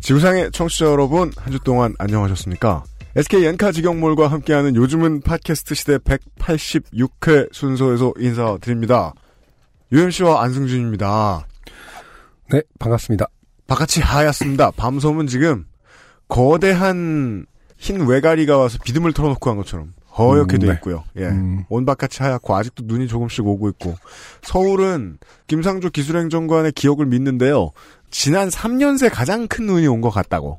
지구상의 청취자 여러분, 한 주 동안 안녕하셨습니까? SK 엔카 직영몰과 함께하는 요즘은 팟캐스트 시대 186회 순서에서 인사드립니다. 유현 씨와 안승준입니다. 네, 반갑습니다. 바깥이 하얗습니다. 밤섬은 지금 거대한 흰 외가리가 와서 비듬을 털어놓고 간 것처럼 허옇게 음, 돼 네. 있고요. 예. 음. 온 바깥이 하얗고 아직도 눈이 조금씩 오고 있고 서울은 김상조 기술행정관의 기억을 믿는데요. 지난 3년 새 가장 큰 눈이 온 것 같다고.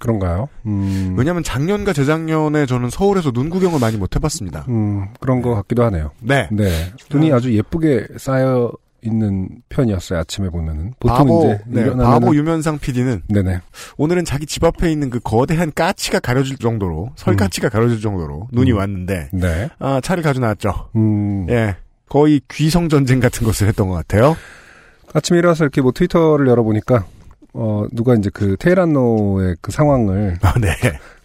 그런가요? 음, 왜냐하면 작년과 재작년에 저는 서울에서 눈 구경을 많이 못 해봤습니다. 음, 그런 것 같기도 하네요. 네. 네. 눈이 아주 예쁘게 쌓여 있는 편이었어요, 아침에 보면은. 보통 바보, 이제 네, 일어나면은- 바보 유면상 PD는 네네. 오늘은 자기 집 앞에 있는 그 거대한 까치가 가려질 정도로 설까치가 가려질 정도로 눈이 음. 왔는데 네. 아, 차를 가져 나왔죠. 음, 예. 거의 귀성 전쟁 같은 것을 했던 것 같아요. 아침에 일어나서 이렇게 뭐 트위터를 열어보니까, 어, 누가 이제 그 테헤란로의 그 상황을 아, 네.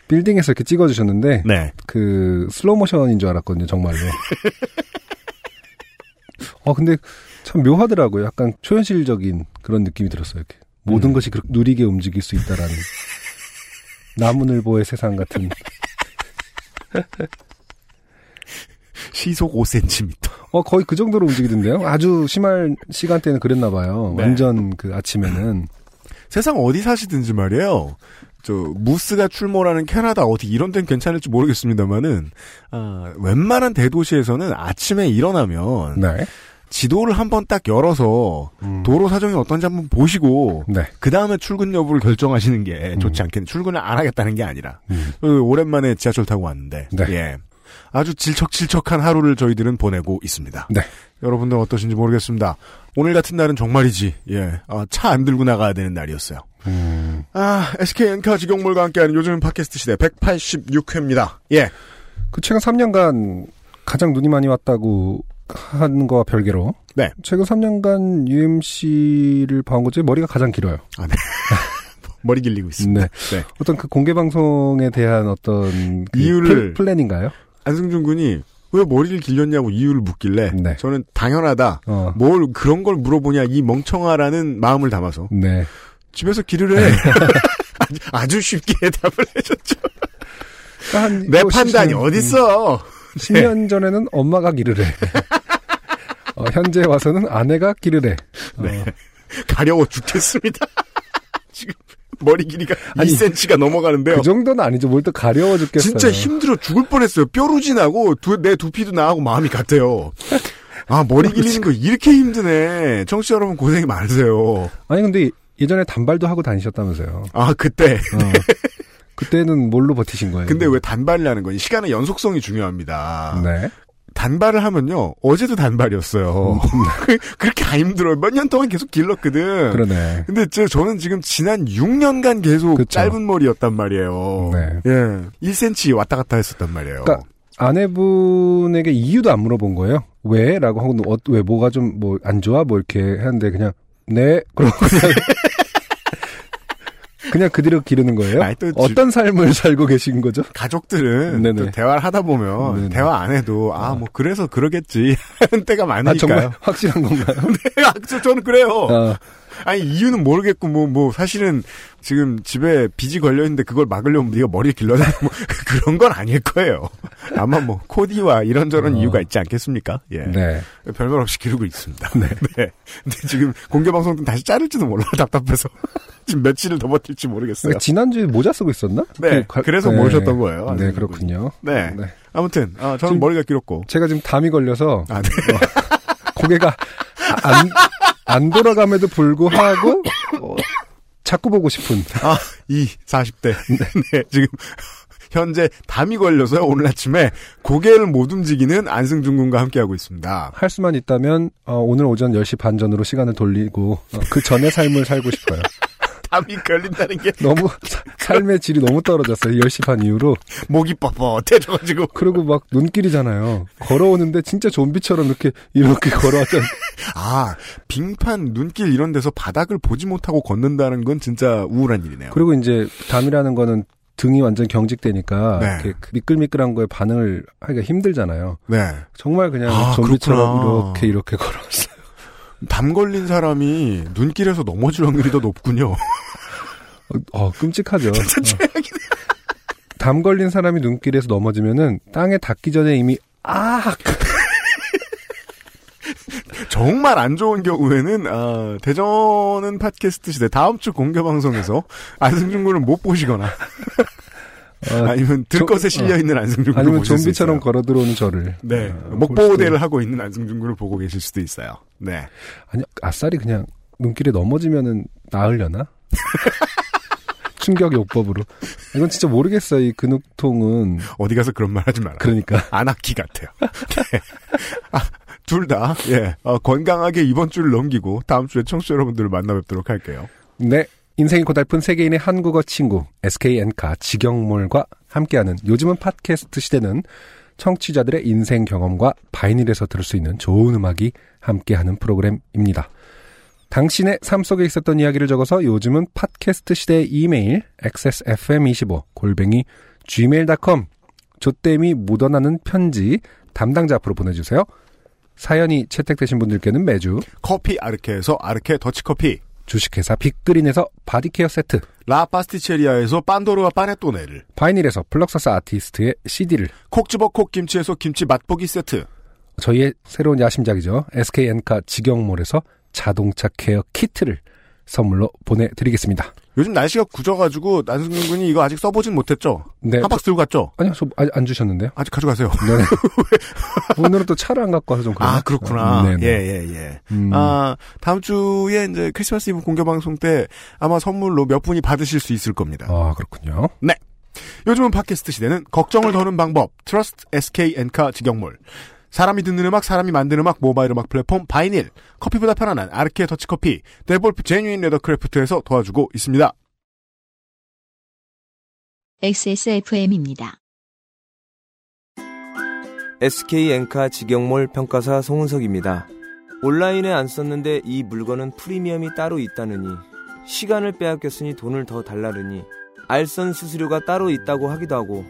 빌딩에서 이렇게 찍어주셨는데, 네. 그 슬로우 모션인 줄 알았거든요, 정말로. 어, 근데 참 묘하더라고요. 약간 초현실적인 그런 느낌이 들었어요. 이렇게. 모든 음. 것이 그렇게 느리게 움직일 수 있다라는 나무늘보의 세상 같은. 시속 5cm. 어, 거의 그 정도로 움직이던데요? 아주 심할 시간대는 그랬나 봐요. 네. 완전 그 아침에는. 세상 어디 사시든지 말이에요. 저 무스가 출몰하는 캐나다 어디 이런 데는 괜찮을지 모르겠습니다만은 아, 웬만한 대도시에서는 아침에 일어나면 네. 지도를 한번 딱 열어서 음. 도로 사정이 어떤지 한번 보시고 네. 그 다음에 출근 여부를 결정하시는 게 음. 좋지 않겠네. 출근을 안 하겠다는 게 아니라 음. 그 오랜만에 지하철 타고 왔는데 네. 예. 아주 질척질척한 하루를 저희들은 보내고 있습니다. 네. 여러분들 어떠신지 모르겠습니다. 오늘 같은 날은 정말이지 예. 차안 들고 나가야 되는 날이었어요. 음. 아, SK 엔카 직영몰과 함께하는 요즘 팟캐스트 시대 186회입니다. 예. 그 최근 3년간 가장 눈이 많이 왔다고 하는 거와 별개로. 네. 최근 3년간 UMC를 봐온 것 중에 머리가 가장 길어요. 머리 길리고 있습니다. 네. 네. 어떤 그 공개 방송에 대한 어떤 그 이유를- 플- 플랜인가요? 안승준 군이 왜 머리를 길렸냐고 이유를 묻길래 네. 저는 당연하다. 어. 뭘 그런 걸 물어보냐 이 멍청아라는 마음을 담아서 네. 집에서 기를 해. 아주, 쉽게 대답을 해줬죠. 그러니까 한내뭐 판단이 십- 어딨어. 10년 전에는 엄마가 기를 해. 어, 현재 와서는 아내가 기를 해. 어, 네. 가려워 죽겠습니다. 지금 머리 길이가 아니, 2cm가 넘어가는데요. 그 정도는 아니죠. 뭘 또 가려워 죽겠어요. 진짜 힘들어 죽을 뻔했어요. 뾰루지 나고 두- 내 두피도 나하고 마음이 같아요. 아 머리 길리는 거 이렇게 힘드네. 청취자 여러분 고생이 많으세요. 아니 근데 예전에 단발도 하고 다니셨다면서요. 아 그때. 어. 그때는 뭘로 버티신 거예요? 근데 왜 하는 거니? 시간의 연속성이 중요합니다. 네. 단발을 하면요. 어제도 단발이었어요. 그렇게 안 힘들어요. 몇 년 동안 계속 길렀거든. 그러네. 근데 저, 저는 지금 지난 6년간 계속 그쵸. 짧은 머리였단 말이에요. 네. 예. 1cm 왔다 갔다 했었단 말이에요. 그러니까 아내분에게 이유도 안 물어본 거예요. 왜? 라고 하고, 어, 왜, 뭐가 좀, 뭐, 안 좋아? 뭐, 이렇게 했는데, 그냥, 네? 그러고 그냥, 그냥 그대로 기르는 거예요? 아니, 어떤 삶을 살고 계신 거죠? 가족들은 네네. 또 대화를 하다 보면 네네. 대화 안 해도 아 뭐 그래서 그러겠지 하는 때가 아, 많으니까요. 정말 확실한 건가요? 네, 아, 저- 저는 그래요. 아, 아니 이유는 모르겠고 뭐뭐 사실은 지금 집에 빚이 걸려 있는데 그걸 막으려면 네가 머리를 길러야 되는 뭐 그런 건 아닐 거예요. 아마 뭐 코디와 이런저런 어. 이유가 있지 않겠습니까? 예. 네. 별말 없이 기르고 있습니다. 네. 근데 지금 공개 방송 때 다시 자를지도 몰라 답답해서 지금 며칠을 더 버틸지 모르겠어요. 지난주에 모자 쓰고 있었나? 네. 그 가- 그래서 네. 모르셨던 거예요. 네, 그렇군요. 네. 네. 아무튼 아, 저는 머리가 길었고. 제가 지금 담이 걸려서 아, 네. 고개가 안, 안 돌아감에도 불구하고 어, 자꾸 보고 싶은 아, 이 40대. 네. 지금 현재 담이 걸려서요. 오늘 아침에 고개를 못 움직이는 안승준 군과 함께하고 있습니다. 할 수만 있다면 어, 오늘 오전 10시 반 전으로 시간을 돌리고 어, 그 전의 삶을 살고 싶어요. 담이 걸린다는 게 너무 사- 삶의 질이 너무 떨어졌어요. 10시 반 이후로. 목이 뻣뻣해져가지고 그리고 막 눈길이잖아요. 걸어오는데 진짜 좀비처럼 이렇게 이렇게 걸어왔던 아 빙판 눈길 이런 데서 바닥을 보지 못하고 걷는다는 건 진짜 우울한 일이네요. 그리고 이제 담이라는 거는 등이 완전 경직되니까 네. 이렇게 그 미끌미끌한 거에 반응을 하기가 힘들잖아요. 네. 정말 그냥 아, 좀비처럼 그렇구나. 이렇게 이렇게 걸어왔어요. 담 걸린 사람이 눈길에서 넘어질 확률이 더 높군요. 어, 끔찍하죠. 어. 담 걸린 사람이 눈길에서 넘어지면은 땅에 닿기 전에 이미 아 정말 안 좋은 경우에는 아, 대전은 팟캐스트 시대 다음 주 공개 방송에서 안승준 군을 못 보시거나 어, 아니면 들것에 저- 실려 있는 안승준 군을 아니면 좀비처럼. 걸어 들어오는 저를 네 어, 볼 목보호대를 수도- 하고 있는 안승준 군을 보고 계실 수도 있어요. 네 아니 아싸리 그냥 눈길에 넘어지면은 나으려나? 충격 요법으로 이건 진짜 모르겠어요. 이 근육통은 어디 가서 그런 말 하지 마라. 그러니까 아나키 같아요. 네. 아, 둘 다, 예, 어, 건강하게 이번 주를 넘기고 다음 주에 청취자 여러분들을 만나 뵙도록 할게요. 네 인생이 고달픈 세계인의 한국어 친구 SKN카 직영몰과 함께하는 요즘은 팟캐스트 시대는 청취자들의 인생 경험과 바이닐에서 들을 수 있는 좋은 음악이 함께하는 프로그램입니다. 당신의 삶 속에 있었던 이야기를 적어서 요즘은 팟캐스트 시대의 이메일 xsfm25 골뱅이 gmail.com 조땜이 묻어나는 편지 담당자 앞으로 보내주세요. 사연이 채택되신 분들께는 매주 커피 아르케에서 아르케 더치커피, 주식회사 빅그린에서 바디케어 세트. 라 파스티체리아에서 빤도르와 파네토네를, 바이닐에서 플럭서스 아티스트의 CD를. 콕 집어 콕 김치에서 김치 맛보기 세트, 저희의 새로운 야심작이죠. SK 엔카 직영몰에서 자동차 케어 키트를 선물로 보내드리겠습니다. 요즘 날씨가 궂어가지고 안승준 군이 이거 아직 써보진 못했죠? 네. 한 박스 들고 갔죠? 아니요, 저, 아, 안 주셨는데요? 아직 가져가세요. 네. 오늘은 또 차를 안 갖고 와서 좀 그래요. 아, 그렇구나. 네 네. 예, 예, 예. 음, 아, 다음 주에 이제 크리스마스 이브 공개 방송 때 아마 선물로 몇 분이 받으실 수 있을 겁니다. 아, 그렇군요. 요즘은 팟캐스트 시대는 걱정을 더는 방법, Trust SK 엔카 직영몰. 사람이 듣는 음악, 사람이 만드는 음악, 모바일 음악 플랫폼 바이닐, 커피보다 편안한 아르케 더치커피, 데볼프 Genuine Leathercraft에서 도와주고 있습니다. XSFM입니다. SK 엔카 직영몰 평가사 송은석입니다. 온라인에 안 썼는데 이 물건은 프리미엄이 따로 있다느니 시간을 빼앗겼으니 돈을 더 달라느니 알선 수수료가 따로 있다고 하기도 하고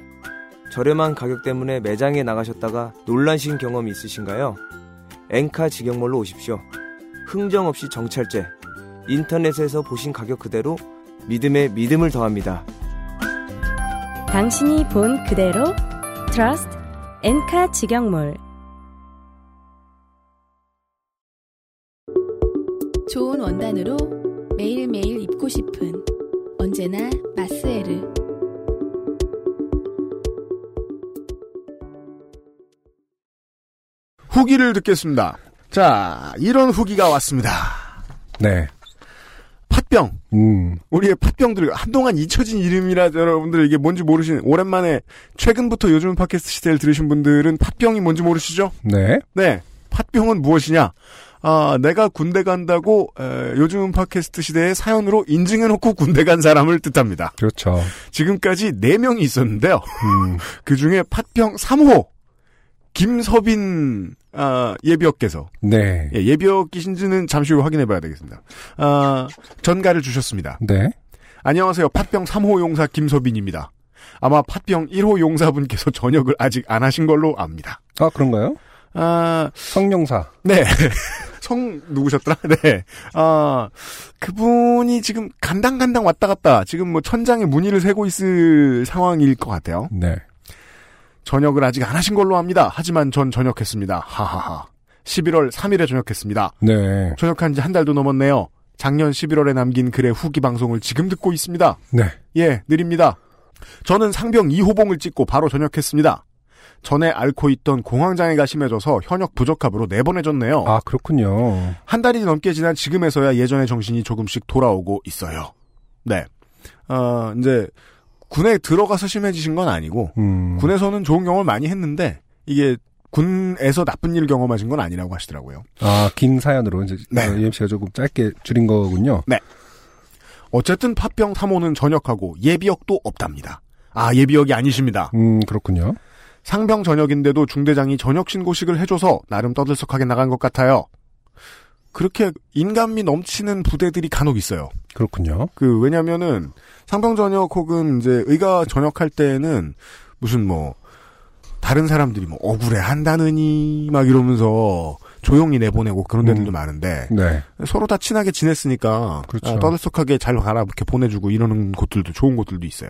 저렴한 가격 때문에 매장에 나가셨다가 놀라신 경험이 있으신가요? 엔카 직영몰로 오십시오. 흥정 없이 정찰제 인터넷에서 보신 가격 그대로 믿음에 믿음을 더합니다. 당신이 본 그대로 Trust 엔카 직영몰 좋은 원단으로 매일매일 입고 싶은 언제나 마스에르 후기를 듣겠습니다. 자, 이런 후기가 왔습니다. 네. 팥병. 음, 우리의 팥병들 한동안 잊혀진 이름이라 여러분들 이게 뭔지 모르시는 오랜만에 최근부터 요즘 팟캐스트 시대를 들으신 분들은 팥병이 뭔지 모르시죠? 네. 네, 팥병은 무엇이냐? 아, 내가 군대 간다고 에, 요즘 팟캐스트 시대의 사연으로 인증해놓고 군대 간 사람을 뜻합니다. 그렇죠. 지금까지 4명이 있었는데요. 음, 그 중에 팥병 3호 김서빈 아, 예비역께서 네. 예, 예비역이신지는 잠시 후 확인해봐야 되겠습니다. 아, 전가를 주셨습니다. 네. 안녕하세요. 팥병 3호 용사 김서빈입니다. 아마 팥병 1호 용사분께서 전역을 아직 안 하신 걸로 압니다. 아, 그런가요? 아, 성룡사. 네. 성 누구셨더라? 네. 아, 그분이 지금 간당간당 왔다 갔다 지금 뭐 천장에 문의를 세고 있을 상황일 것 같아요. 네. 전역을 아직 안 하신 걸로 압니다. 하지만 전 전역했습니다. 하하하. 11월 3일에 전역했습니다. 네. 전역한 지 한 달도 넘었네요. 작년 11월에 남긴 글의 후기 방송을 지금 듣고 있습니다. 네. 예, 느립니다. 저는 상병 2호봉을 찍고 바로 전역했습니다. 전에 앓고 있던 공황장애가 심해져서 현역 부적합으로 내보내졌네요. 아, 그렇군요. 한 달이 넘게 지난 지금에서야 예전의 정신이 조금씩 돌아오고 있어요. 네. 어, 이제, 군에 들어가서 심해지신 건 아니고, 음. 군에서는 좋은 경험을 많이 했는데, 이게, 군에서 나쁜 일 경험하신 건 아니라고 하시더라고요. 아, 긴 사연으로 이제 네. 어, UMC가 조금 짧게 줄인 거군요. 어쨌든 팥병 3호는 전역하고 예비역도 없답니다. 아, 예비역이 아니십니다. 음, 그렇군요. 상병 전역인데도 중대장이 전역 신고식을 해줘서 나름 떠들썩하게 나간 것 같아요. 그렇게 인간미 넘치는 부대들이 간혹 있어요. 그렇군요. 그 왜냐면은 상병 전역 혹은 이제 의가 전역할 때는 무슨 뭐 다른 사람들이 뭐 억울해 한다느니 막 이러면서 조용히 내보내고 그런 데들도 음. 많은데 네. 서로 다 친하게 지냈으니까 그렇죠. 아, 떠들썩하게 잘 가라 이렇게 보내주고 이러는 곳들도 좋은 곳들도 있어요.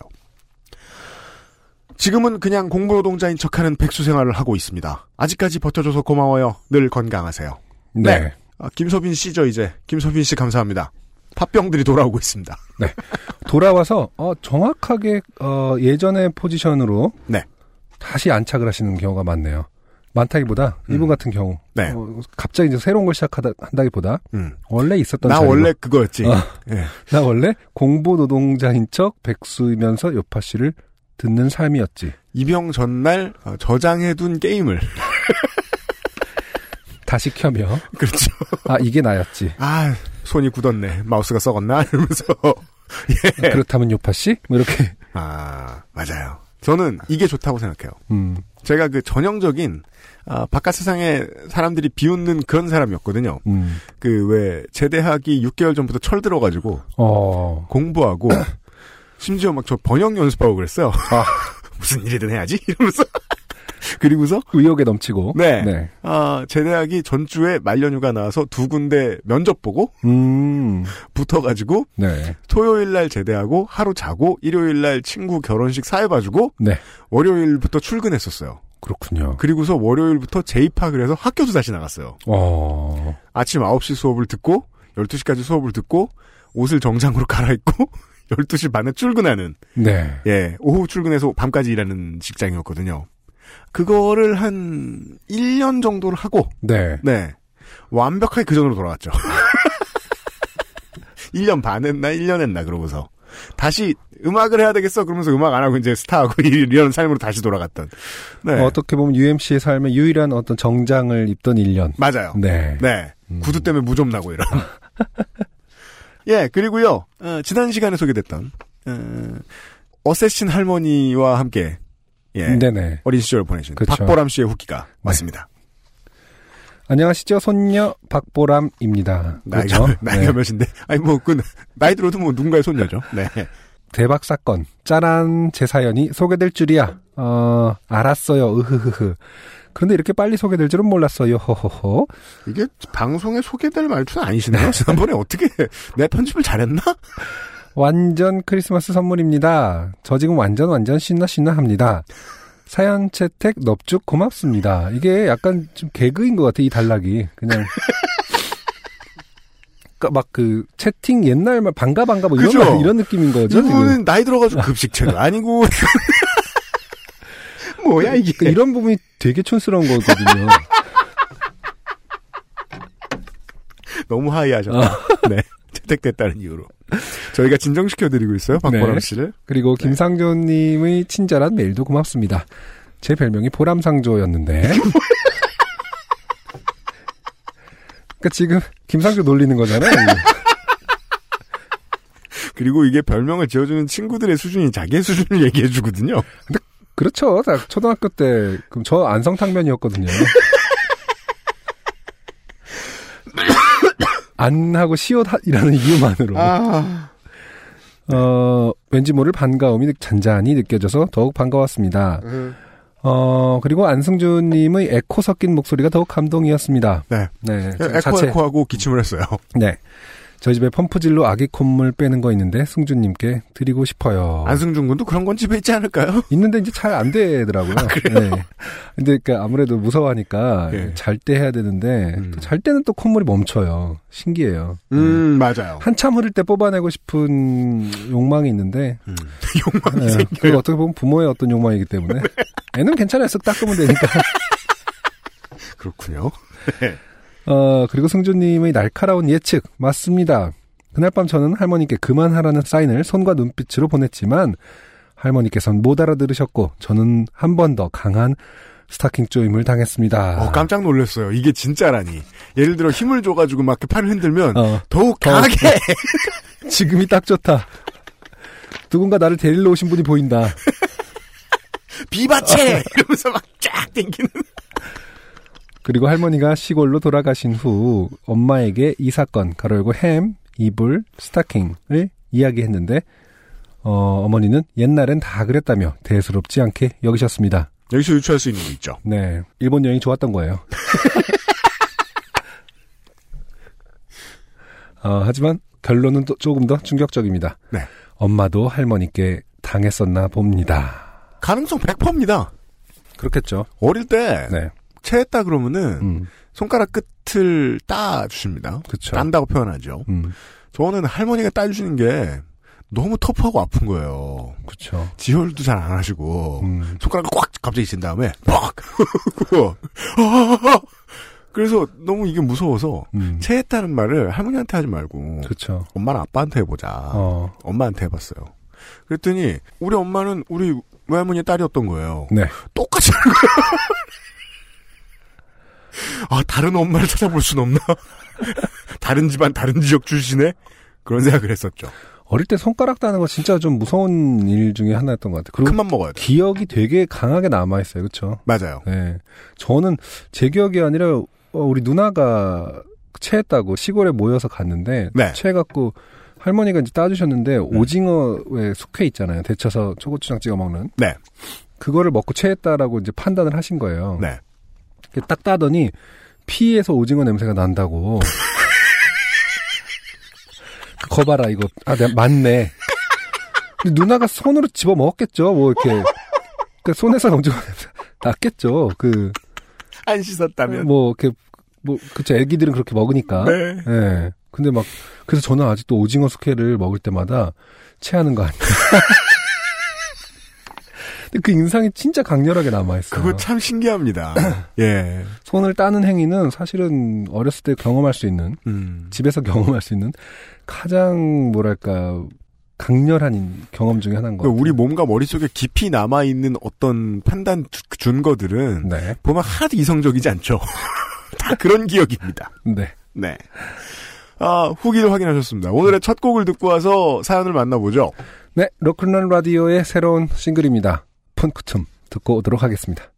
지금은 그냥 공부노동자인 척하는 백수 생활을 하고 있습니다. 아직까지 버텨줘서 고마워요. 늘 건강하세요. 네. 네. 아, 김서빈 씨죠 이제 김서빈 씨 감사합니다. 팥병들이 돌아오고 있습니다. 돌아와서 어, 정확하게 어, 예전의 포지션으로 네. 다시 안착을 하시는 경우가 많네요. 많다기보다 음. 이분 같은 경우 네. 어, 갑자기 이제 새로운 걸 시작하다 한다기보다 음. 원래 있었던 나 자리로 원래 그거였지. 어. 예. 나 원래 공부 노동자인 척 백수이면서 요파 씨를 듣는 삶이었지. 입영 전날 어, 저장해둔 게임을 다시 켜며 그렇죠. 아 이게 나였지. 아 손이 굳었네. 마우스가 썩었나 이러면서 예. 그렇다면 요파 씨? 뭐 이렇게 아 맞아요. 저는 이게 좋다고 생각해요. 음. 제가 그 전형적인 아, 바깥 세상에 사람들이 비웃는 그런 사람이었거든요. 음. 그왜 제대하기 6개월 전부터 철 들어가지고 어. 공부하고 심지어 막 저 번역 연습하고 그랬어요. 아. 무슨 일이든 해야지 이러면서 그리고서 의욕에 넘치고. 네. 네. 아 제대하기 전주에 말년휴가 나와서 두 군데 면접 보고 음. 붙어가지고 네. 토요일 날 제대하고 하루 자고 일요일 날 친구 결혼식 사회 봐주고 네. 월요일부터 출근했었어요. 그렇군요. 그리고서 월요일부터 재입학을 해서 학교도 다시 나갔어요. 어. 아침 9시 수업을 듣고 12시까지 수업을 듣고 옷을 정장으로 갈아입고 12시 반에 출근하는 네. 예, 오후 출근해서 밤까지 일하는 직장이었거든요. 그거를 한 1년 정도를 하고 네. 네. 완벽하게 그 전으로 돌아왔죠. 1년 반 했나 1년 했나 그러고서 다시 음악을 해야 되겠어 그러면서 음악 안 하고 이제 스타하고 이런 삶으로 다시 돌아갔던. 네. 어떻게 보면 UMC의 삶의 유일한 어떤 정장을 입던 1년. 맞아요. 네. 네. 음. 구두 때문에 무좀 나고 이런. 예, 그리고요, 어, 지난 시간에 소개됐던, 어, 어쌔신 할머니와 함께, 예. 네네. 어린 시절을 보내신 그쵸. 박보람 씨의 후기가 맞습니다. 안녕하시죠. 손녀 박보람입니다. 나이가, 그렇죠? 나이가 네. 몇인데? 아니, 뭐, 그, 나이 들어도 뭐 누군가의 손녀죠. 네. 대박 사건. 짜란 제 사연이 소개될 줄이야. 어, 알았어요. 으흐흐흐. 그런데 이렇게 빨리 소개될 줄은 몰랐어요. 호호호. 이게 방송에 소개될 말투는 아니시네요. 지난번에 어떻게, 내 편집을 잘했나? 완전 크리스마스 선물입니다. 저 지금 완전 완전 신나 신나 합니다. 사연 채택 넙죽 고맙습니다. 이게 약간 좀 개그인 것 같아, 이 단락이. 그냥. 막그 채팅 옛날 말 반가 반가 뭐 이런? 말, 이런 느낌인 거죠. 이분은 나이 들어가지고 급식체도 아니고. 뭐야, 이게. 그러니까 이런 부분이 되게 촌스러운 거거든요. 너무 하이하셨다. 네. 채택됐다는 이유로. 저희가 진정시켜드리고 있어요, 박보람 네. 씨를. 그리고 김상조님의 친절한 메일도 고맙습니다. 제 별명이 보람상조였는데. 그러니까 지금 김상조 놀리는 거잖아요. 그리고 이게 별명을 지어주는 친구들의 수준이 자기의 수준을 얘기해주거든요. 그렇죠. 다 초등학교 때 그럼 저 안성탕면이었거든요. 안 하고 시옷이라는 이유만으로 아. 어 왠지 모를 반가움이 잔잔히 느껴져서 더욱 반가웠습니다. 어 그리고 안승준 님의 에코 섞인 목소리가 더욱 감동이었습니다. 네. 네, 에코 자체 에코하고 기침을 했어요. 네. 저희 집에 펌프질로 아기 콧물 빼는 거 있는데 승준님께 드리고 싶어요. 안승준 군도 그런 건 집에 있지 않을까요? 있는데 이제 잘 안 되더라고요. 네. 근데 그러니까 아무래도 무서워하니까 예. 잘때 해야 되는데 음. 또잘 때는 또 콧물이 멈춰요. 신기해요. 음, 맞아요. 한참 흐를 때 뽑아내고 싶은 욕망이 있는데 음. 욕망이 예, 생겨요. 그거 어떻게 보면 부모의 어떤 욕망이기 때문에 애는 괜찮아요. 쓱 닦으면 되니까. 그렇군요. 어, 그리고 승주님의 날카로운 예측, 맞습니다. 그날 밤 저는 할머니께 그만하라는 사인을 손과 눈빛으로 보냈지만, 할머니께서는 못 알아들으셨고, 저는 한 번 더 강한 스타킹 쪼임을 당했습니다. 어, 깜짝 놀랐어요. 이게 진짜라니. 예를 들어 힘을 줘가지고 막 이렇게 팔을 흔들면 어, 더욱 더- 강하게 지금이 딱 좋다. 누군가 나를 데리러 오신 분이 보인다. 비바체! 이러면서 막 쫙 땡기는. 그리고 할머니가 시골로 돌아가신 후 엄마에게 이 사건, 가로 열고 햄, 이불, 스타킹을 이야기했는데 어, 어머니는 옛날엔 다 그랬다며 대수롭지 않게 여기셨습니다. 여기서 유추할 수 있는 게 있죠. 네, 일본 여행이 좋았던 거예요. 어, 하지만 결론은 또 조금 더 충격적입니다. 네. 엄마도 할머니께 당했었나 봅니다. 가능성 100%입니다. 그렇겠죠. 어릴 때 네. 체했다 그러면은 음, 손가락 끝을 따 주십니다. 그쵸. 딴다고 표현하죠. 음, 저는 할머니가 따 주시는 게 너무 터프하고 아픈 거예요. 그쵸. 지혈도 잘 안 하시고 음, 손가락을 꽉 갑자기 진 다음에 빡 그래서 너무 이게 무서워서 음, 체했다는 말을 할머니한테 하지 말고 그쵸. 엄마랑 아빠한테 해보자. 어, 엄마한테 해봤어요. 그랬더니 우리 엄마는 우리 외할머니의 딸이었던 거예요. 네. 똑같이 하는 거예요. 아 다른 엄마를 찾아볼 순 없나? 다른 집안 다른 지역 출신의 그런 생각을 했었죠. 어릴 때 손가락 따는 거 진짜 좀 무서운 일 중에 하나였던 것 같아요. 그리고 큰맘 먹어야 돼. 기억이 되게 강하게 남아있어요. 그쵸? 맞아요. 네. 저는 제 기억이 아니라 어, 우리 누나가 체했다고 시골에 모여서 갔는데 네. 체해갖고 할머니가 이제 따주셨는데 오징어에 숙회 있잖아요. 데쳐서 초고추장 찍어 먹는. 네. 그거를 먹고 체했다라고 이제 판단을 하신 거예요. 네. 딱 따더니 피에서 오징어 냄새가 난다고. 거 봐라 이거 아 내가 맞네. 누나가 손으로 집어 먹었겠죠. 뭐 이렇게 그 손에서 오징어 냄새 났겠죠. 그 안 씻었다면. 뭐 이렇게 뭐 그쵸 애기들은 그렇게 먹으니까. 네. 예. 근데 막 그래서 저는 아직도 오징어 숙회를 먹을 때마다 체하는 거 아니에요. 근데 그 인상이 진짜 강렬하게 남아 있어요. 그거 참 신기합니다. 예. 손을 따는 행위는 사실은 어렸을 때 경험할 수 있는 음. 집에서 경험할 수 있는 가장 뭐랄까 강렬한 경험 중에 하나인 것그 같아요. 우리 몸과 머릿속에 깊이 남아있는 어떤 판단 주- 준거들은 네, 보면 하나도 이성적이지 않죠. 다 그런 기억입니다. 네. 네. 아, 후기를 확인하셨습니다. 오늘의 첫 곡을 듣고 와서 사연을 만나보죠. 네, 로큰런 라디오의 새로운 싱글입니다. 푼쿠툼 듣고 오도록 하겠습니다.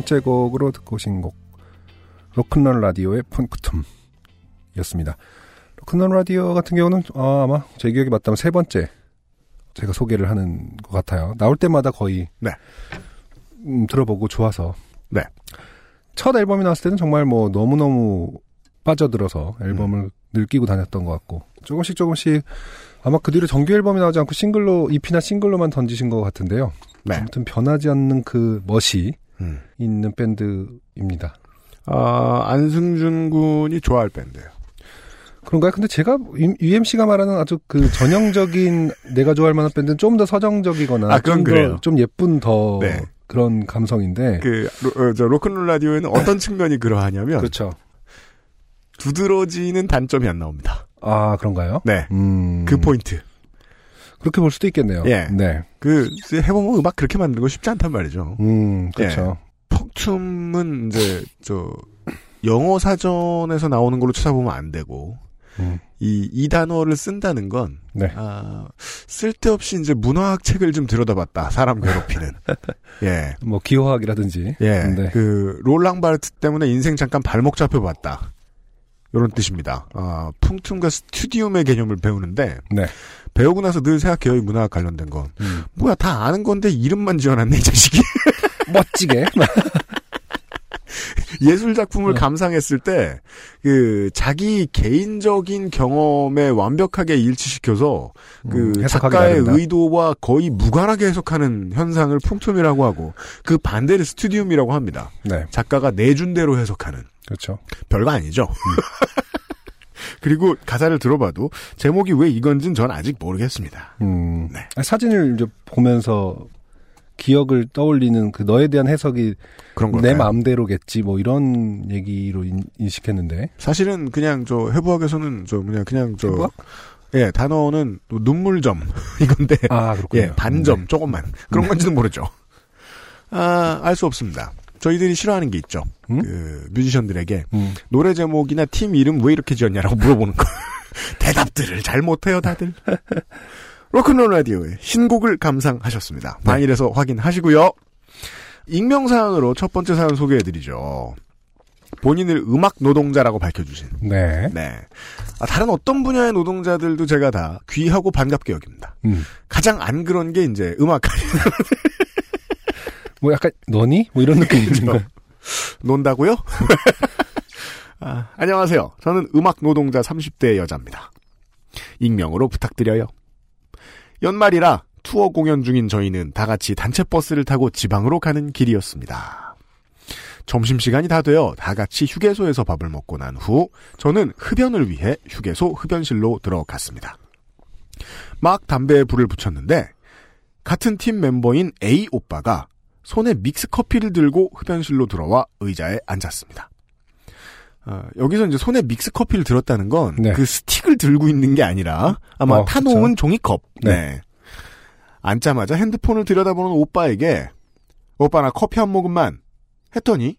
번째 곡으로 듣고 오신 곡 로큰롤 라디오의 펑크툼이었습니다. 로큰롤 라디오 같은 경우는 아, 아마 제 기억이 맞다면 세 번째 제가 소개를 하는 것 같아요. 나올 때마다 거의 네. 음, 들어보고 좋아서 네. 첫 앨범이 나왔을 때는 정말 뭐 너무너무 빠져들어서 앨범을 늘 끼고 다녔던 것 같고 조금씩 조금씩 아마 그 뒤로 정규 앨범이 나오지 않고 싱글로 EP나 싱글로만 던지신 것 같은데요. 네. 아무튼 변하지 않는 그 멋이 음. 있는 밴드입니다. 아, 안승준 군이 좋아할 밴드예요. 그런가요? 근데 제가 UMC가 말하는 아주 그 전형적인 내가 좋아할 만한 밴드는 좀 더 서정적이거나 아, 좀, 더- 그래요. 좀 예쁜 더 네. 그런 감성인데 그, 로, 어, 저 로큰롤 라디오에는 어떤 측면이 그러하냐면, 그렇죠. 두드러지는 단점이 안 나옵니다. 아 그런가요? 네. 음, 그 포인트. 그렇게 볼 수도 있겠네요. 예. 네. 그, 해보면 음악 그렇게 만드는 거 쉽지 않단 말이죠. 음, 그렇죠. 펑툼은 이제, 저, 영어 사전에서 나오는 걸로 찾아보면 안 되고, 음, 이, 이 단어를 쓴다는 건, 네. 아, 쓸데없이 이제 문화학 책을 좀 들여다봤다. 사람 괴롭히는. 예. 뭐 기호학이라든지. 예. 네. 그, 롤랑 바르트 때문에 인생 잠깐 발목 잡혀봤다. 요런 뜻입니다. 아, 풍툼과 스튜디움의 개념을 배우는데, 네. 배우고 나서 늘 생각해요, 이 문화학 관련된 건. 음. 뭐야, 다 아는 건데 이름만 지어놨네, 이 자식이. 멋지게. 예술 작품을 네. 감상했을 때, 그, 자기 개인적인 경험에 완벽하게 일치시켜서, 그, 음, 작가의 나름이다. 의도와 거의 무관하게 해석하는 현상을 풍툼이라고 하고, 그 반대를 스튜디움이라고 합니다. 네. 작가가 내준 대로 해석하는. 그렇죠. 별거 아니죠. 그리고 가사를 들어봐도, 제목이 왜 이건진 전 아직 모르겠습니다. 음. 네. 사진을 이제 보면서 기억을 떠올리는 그 너에 대한 해석이 그런 내 걸까요? 마음대로겠지 뭐 이런 얘기로 인, 인식했는데 사실은 그냥 저 해부학에서는 저 뭐냐 그냥 저 해부학? 예 단어는 또 눈물점 이건데 아 그렇군요. 예 반점 네. 조금만 그런 건지는 모르죠. 아 알 수 없습니다. 저희들이 싫어하는 게 있죠. 음? 그 뮤지션들에게 음. 노래 제목이나 팀 이름 왜 이렇게 지었냐라고 물어보는 거. 대답들을 잘 못해요 다들. 로큰롤 라디오의 신곡을 감상하셨습니다. 네. 바닐에서 확인하시고요. 익명 사연으로 첫 번째 사연 소개해드리죠. 본인을 음악 노동자라고 밝혀주신 네. 네. 아, 다른 어떤 분야의 노동자들도 제가 다 귀하고 반갑게 여깁니다. 음. 가장 안 그런 게 이제 음악 뭐 약간 너니? 뭐 이런 느낌인가요? 논다고요? 아, 안녕하세요. 저는 음악 노동자 30대 여자입니다. 익명으로 부탁드려요. 연말이라 투어 공연 중인 저희는 다 같이 단체 버스를 타고 지방으로 가는 길이었습니다. 점심시간이 다 되어 다 같이 휴게소에서 밥을 먹고 난 후 저는 흡연을 위해 휴게소 흡연실로 들어갔습니다. 막 담배에 불을 붙였는데 같은 팀 멤버인 A 오빠가 손에 믹스 커피를 들고 흡연실로 들어와 의자에 앉았습니다. 아, 여기서 이제 손에 믹스 커피를 들었다는 건그 네. 스틱을 들고 있는 게 아니라 아마 어, 타놓은 그쵸. 종이컵. 네. 네. 앉자마자 핸드폰을 들여다보는 오빠에게 오빠 나 커피 한 모금만 했더니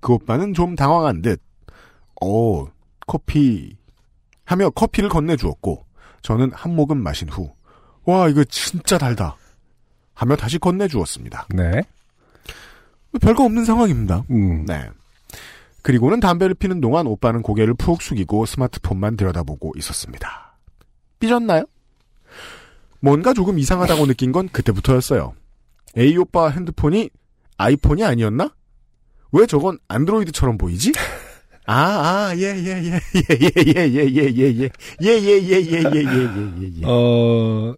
그 오빠는 좀 당황한 듯 어, 커피 하며 커피를 건네주었고 저는 한 모금 마신 후 와 이거 진짜 달다 하며 다시 건네주었습니다. 네. 별거 없는 상황입니다. 음. 네. 그리고는 담배를 피는 동안 오빠는 고개를 푹 숙이고 스마트폰만 들여다보고 있었습니다. 삐졌나요? 뭔가 조금 이상하다고 느낀 건 그때부터였어요. A 오빠 핸드폰이 아이폰이 아니었나? 왜 저건 안드로이드처럼 보이지? 아, 아, 예, 예, 예, 예, 예, 예, 예, 예, 예, 예, 예, 예, 예, 예, 예, 예, 예, 예. 어,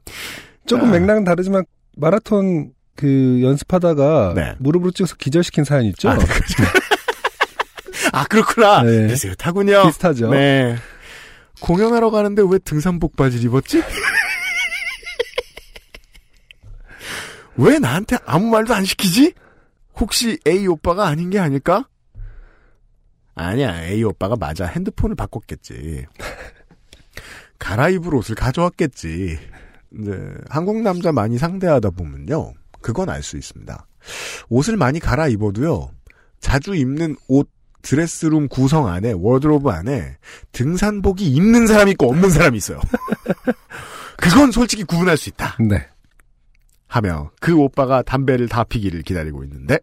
조금 아. 맥락은 다르지만 마라톤 그 연습하다가 네. 무릎으로 찍어서 기절시킨 사연 있죠? 아, 그렇죠. 아, 그렇구나. 네. 비슷하군요. 비슷하죠. 네. 공연하러 가는데 왜 등산복 바지를 입었지? 왜 나한테 아무 말도 안 시키지? 혹시 A 오빠가 아닌 게 아닐까? 아니야, A 오빠가 맞아. 핸드폰을 바꿨겠지. 갈아입을 옷을 가져왔겠지. 이제 한국 남자 많이 상대하다 보면요. 그건 알 수 있습니다. 옷을 많이 갈아입어도요. 자주 입는 옷 드레스룸 구성 안에 워드로브 안에 등산복이 있는 사람이 있고 없는 사람이 있어요. 그건 솔직히 구분할 수 있다. 네. 하며 그 오빠가 담배를 다 피기를 기다리고 있는데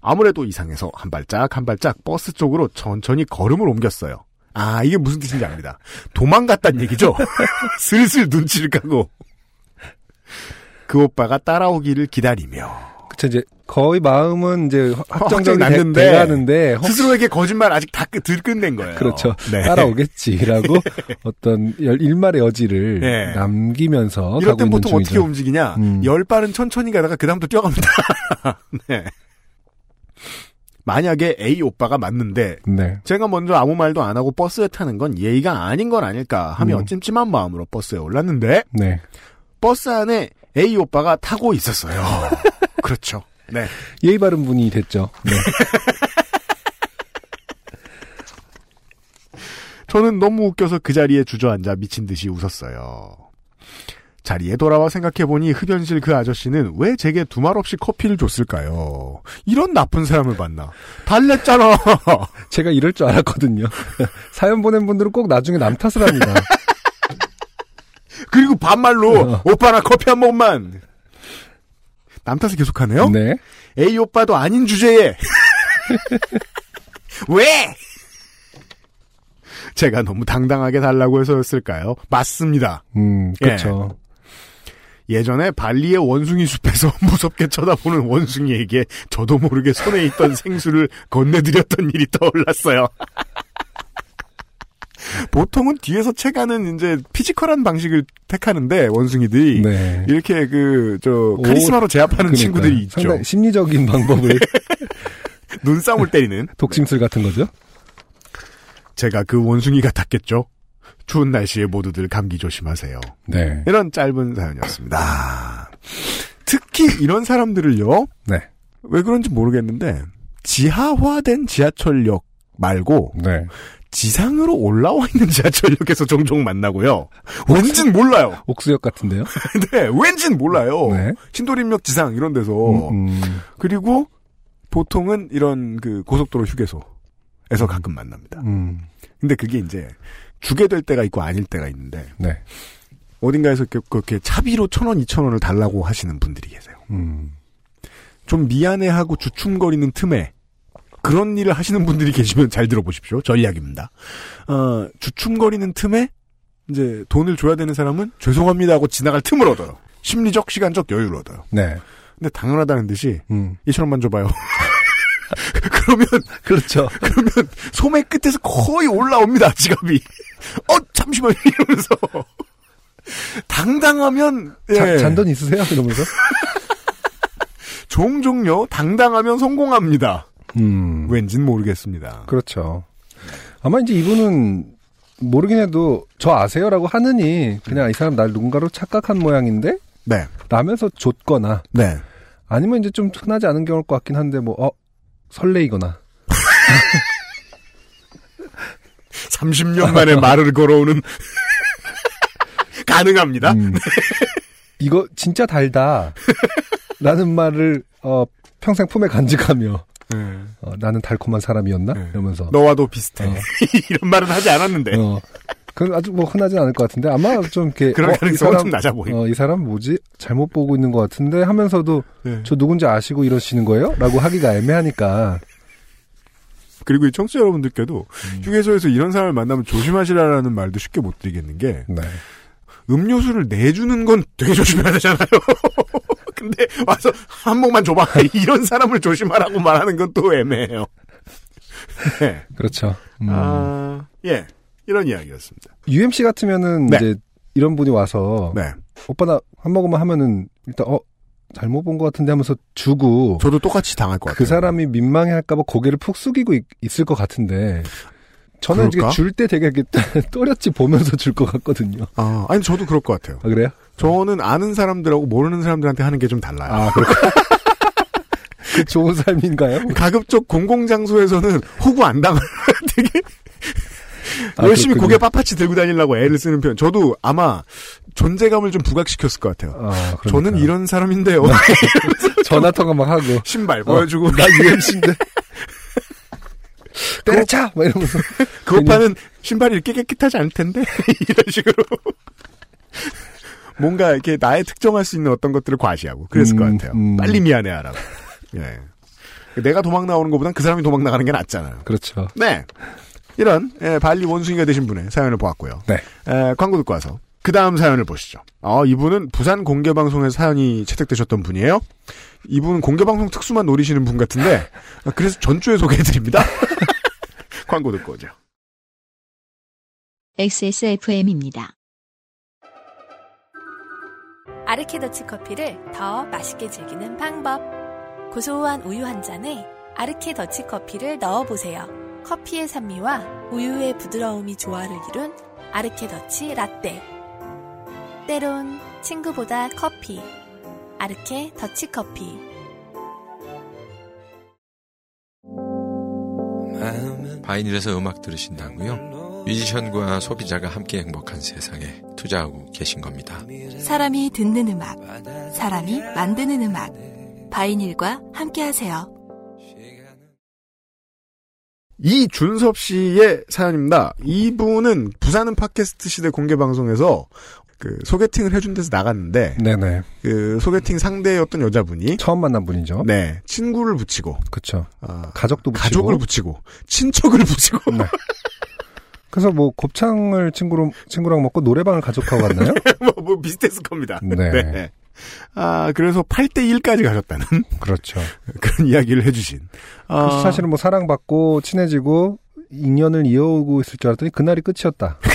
아무래도 이상해서 한 발짝 한 발짝 버스 쪽으로 천천히 걸음을 옮겼어요. 아 이게 무슨 뜻인지 압니다. 도망갔단 얘기죠. 슬슬 눈치를 까고 그 오빠가 따라오기를 기다리며 그쵸, 이제, 거의 마음은 이제 확정적이 났는데 혹- 스스로에게 거짓말 아직 다 끝- 들끝낸 거예요. 그렇죠. 네. 따라오겠지라고 어떤 열- 일말의 여지를 네. 남기면서 이럴 땐 보통 어떻게 중이죠. 움직이냐? 음. 열 발은 천천히 가다가 그 다음부터 뛰어갑니다. 네. 만약에 A 오빠가 맞는데 네. 제가 먼저 아무 말도 안 하고 버스에 타는 건 예의가 아닌 건 아닐까 하며 음. 찜찜한 마음으로 버스에 올랐는데 네. 버스 안에 A 오빠가 타고 있었어요. 그렇죠. 네. 예의 바른 분이 됐죠. 네. 저는 너무 웃겨서 그 자리에 주저앉아 미친 듯이 웃었어요. 자리에 돌아와 생각해보니 흡연실 그 아저씨는 왜 제게 두 말 없이 커피를 줬을까요? 이런 나쁜 사람을 만나. 달랬잖아! 제가 이럴 줄 알았거든요. 사연 보낸 분들은 꼭 나중에 남 탓을 합니다. 그리고 반말로, 어. 오빠나 커피 한 번만! 남 탓을 계속하네요? 네. A 오빠도 아닌 주제에! 왜! 제가 너무 당당하게 달라고 해서였을까요? 맞습니다. 음, 그렇죠. 예 전에 발리의 원숭이 숲에서 무섭게 쳐다보는 원숭이에게 저도 모르게 손에 있던 생수를 건네드렸던 일이 떠올랐어요. 보통은 뒤에서 채가는 이제 피지컬한 방식을 택하는데 원숭이들이 네. 이렇게 그저 오, 카리스마로 제압하는 그러니까요. 친구들이 있죠. 심리적인 방법을 눈싸움을 때리는. 독심술 같은 거죠. 제가 그 원숭이 같았겠죠. 추운 날씨에 모두들 감기 조심하세요. 네. 이런 짧은 사연이었습니다. 특히 이런 사람들을요. 네. 왜 그런지 모르겠는데 지하화된 지하철역 말고 네. 지상으로 올라와 있는 지하철역에서 종종 만나고요. 왠진 몰라요. 옥수역 같은데요. 네, 왠진 몰라요. 네. 신도림역 지상 이런 데서 음, 음, 그리고 보통은 이런 그 고속도로 휴게소에서 가끔 만납니다. 음. 근데 그게 이제 주게 될 때가 있고 아닐 때가 있는데 네. 어딘가에서 그렇게 차비로 천 원, 이천 원을 달라고 하시는 분들이 계세요. 음. 좀 미안해하고 주춤거리는 틈에 그런 일을 하시는 분들이 계시면 잘 들어보십시오. 전략입니다. 어, 주춤거리는 틈에 이제 돈을 줘야 되는 사람은 죄송합니다 하고 지나갈 틈을 얻어요. 심리적, 시간적 여유를 얻어요. 네. 근데 당연하다는 듯이 음. 2천 원만 줘봐요. 그러면 그렇죠. 그러면 소매 끝에서 거의 올라옵니다 지갑이. 어 잠시만 이러면서 당당하면 예, 자- 잔돈 있으세요? 이러면서. 종종요 당당하면 성공합니다. 음. 왠진 모르겠습니다. 그렇죠. 아마 이제 이분은 모르긴 해도 저 아세요라고 하느니 그냥 이 사람 날 누군가로 착각한 모양인데 네, 라면서 줬거나 네. 아니면 이제 좀 흔하지 않은 경우일 것 같긴 한데 뭐 어 설레이거나 30년 만에 말을 걸어오는 가능합니다. 음, 이거 진짜 달다 라는 말을 어 평생 품에 간직하며 네. 어, 나는 달콤한 사람이었나 네. 이러면서 너와도 비슷해. 어. 이런 말은 하지 않았는데 어. 그건 아주 뭐 흔하지 않을 것 같은데 아마 좀 이렇게 그럴 어, 이 가능성은 사람 좀 낮아 보입니다. 어, 이 사람 뭐지 잘못 보고 있는 것 같은데 하면서도 네. 저 누군지 아시고 이러시는 거예요? 라고 하기가 애매하니까 그리고 이 청취자 여러분들께도 음. 휴게소에서 이런 사람을 만나면 조심하시라라는 말도 쉽게 못 드리겠는 게 네. 음료수를 내주는 건 되게 조심해야 되잖아요. 근데 와서 한 목만 줘봐 이런 사람을 조심하라고 말하는 건 또 애매해요. 네. 그렇죠. 음. 아, 예. 이런 이야기였습니다. UMC 같으면은 네. 이제 이런 분이 와서 네. 오빠 나 한 모금만 하면은 일단 어 잘못 본 것 같은데 하면서 주고 저도 똑같이 당할 것 같아요. 그 사람이 민망해할까봐 고개를 푹 숙이고 있, 을것 같은데 저는 이게 그럴까? 줄때 되게 이렇게 또렷이 보면서 줄 것 같거든요. 아, 아니 저도 그럴 것 같아요. 아 그래요? 저는 아는 사람들하고 모르는 사람들한테 하는 게 좀 달라요. 아 그 좋은 삶인가요? 가급적 공공장소에서는 호구 안 당을 되게 아, 열심히 그렇군요. 고개 빳빳이 들고 다니려고 애를 쓰는 편. 저도 아마 존재감을 좀 부각시켰을 것 같아요. 아. 저는 이런 사람인데요. 전화 통화 막 하고 신발 어, 보여주고 나 UMC인데 때려쳐 막 이러면서 그 오빠는 신발이 이렇게 깨끗하지 않을 텐데 이런 식으로 뭔가 이렇게 나의 특정할 수 있는 어떤 것들을 과시하고 그랬을 음, 것 같아요. 음. 빨리 미안해하라고. 예. 내가 도망 나오는 것보단 그 사람이 도망 나가는 게 낫잖아요. 그렇죠. 네. 이런 예, 발리 원숭이가 되신 분의 사연을 보았고요. 네. 에, 광고 듣고 와서 그 다음 사연을 보시죠. 어, 이분은 부산 공개방송에서 사연이 채택되셨던 분이에요. 이분은 공개방송 특수만 노리시는 분 같은데 아, 그래서 전주에 소개해드립니다. 광고 듣고 오죠. XSFM입니다. 아르케더치 커피를 더 맛있게 즐기는 방법. 고소한 우유 한 잔에 아르케더치 커피를 넣어보세요. 커피의 산미와 우유의 부드러움이 조화를 이룬 아르케더치 라떼. 때론 친구보다 커피. 아르케 더치 커피. 바이닐에서 음악 들으신다고요? 뮤지션과 소비자가 함께 행복한 세상에 투자하고 계신 겁니다. 사람이 듣는 음악, 사람이 만드는 음악. 바이닐과 함께 하세요. 이준섭 씨의 사연입니다. 이분은 부산은 팟캐스트 시대 공개 방송에서 그 소개팅을 해준 데서 나갔는데 네네. 그 소개팅 상대였던 여자분이 처음 만난 분이죠. 네 친구를 붙이고 그렇죠. 아, 가족도 붙이고. 가족을 붙이고 친척을 붙이고 네. 그래서 뭐 곱창을 친구로 친구랑 먹고 노래방을 가족하고 갔나요? 뭐, 뭐 비슷했을 겁니다. 네. 아 그래서 8대 1까지 가셨다는 그렇죠. 그런 이야기를 해주신. 아, 사실은 뭐 사랑받고 친해지고 인연을 이어오고 있을 줄 알았더니 그날이 끝이었다.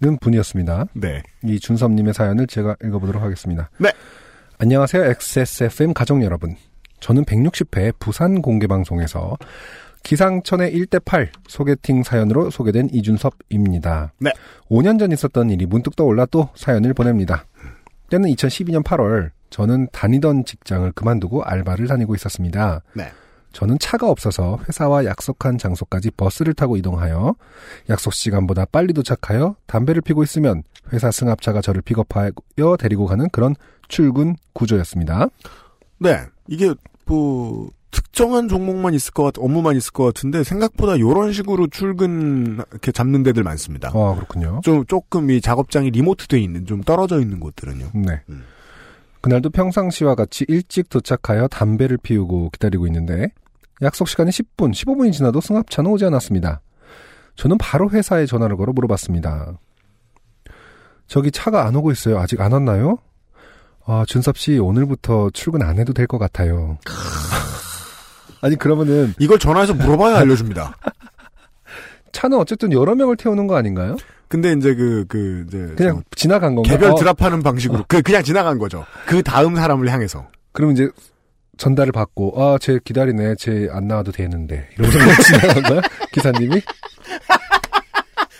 는 분이었습니다. 네. 이 준섭님의 사연을 제가 읽어보도록 하겠습니다. 네. 안녕하세요. XSFM 가족 여러분. 저는 160회 부산 공개방송에서 기상천의 1대8 소개팅 사연으로 소개된 이준섭입니다. 네. 5년 전 있었던 일이 문득 떠올라 또 사연을 보냅니다. 때는 2012년 8월, 저는 다니던 직장을 그만두고 알바를 다니고 있었습니다. 네. 저는 차가 없어서 회사와 약속한 장소까지 버스를 타고 이동하여 약속 시간보다 빨리 도착하여 담배를 피고 있으면 회사 승합차가 저를 픽업하여 데리고 가는 그런 출근 구조였습니다. 네. 이게 뭐 특정한 종목만 있을 것 같, 업무만 있을 것 같은데 생각보다 이런 식으로 출근 이렇게 잡는 데들 많습니다. 아, 그렇군요. 좀 조금 이 작업장이 리모트돼 있는 좀 떨어져 있는 곳들은요. 네. 음. 그날도 평상시와 같이 일찍 도착하여 담배를 피우고 기다리고 있는데 약속 시간이 10분, 15분이 지나도 승합차는 오지 않았습니다. 저는 바로 회사에 전화를 걸어 물어봤습니다. 저기 차가 안 오고 있어요. 아직 안 왔나요? 아, 준섭 씨 오늘부터 출근 안 해도 될 것 같아요. 아니 그러면은 이걸 전화해서 물어봐야 알려줍니다. 차는 어쨌든 여러 명을 태우는 거 아닌가요? 근데 이제 그, 그, 이제. 그냥 지나간 건가? 개별 어, 드랍하는 방식으로. 그, 그냥 지나간 거죠. 그 다음 사람을 향해서. 그럼 이제 전달을 받고 아, 쟤 기다리네. 쟤 안 나와도 되는데. 이러면서 지나간 거야? 기사님이?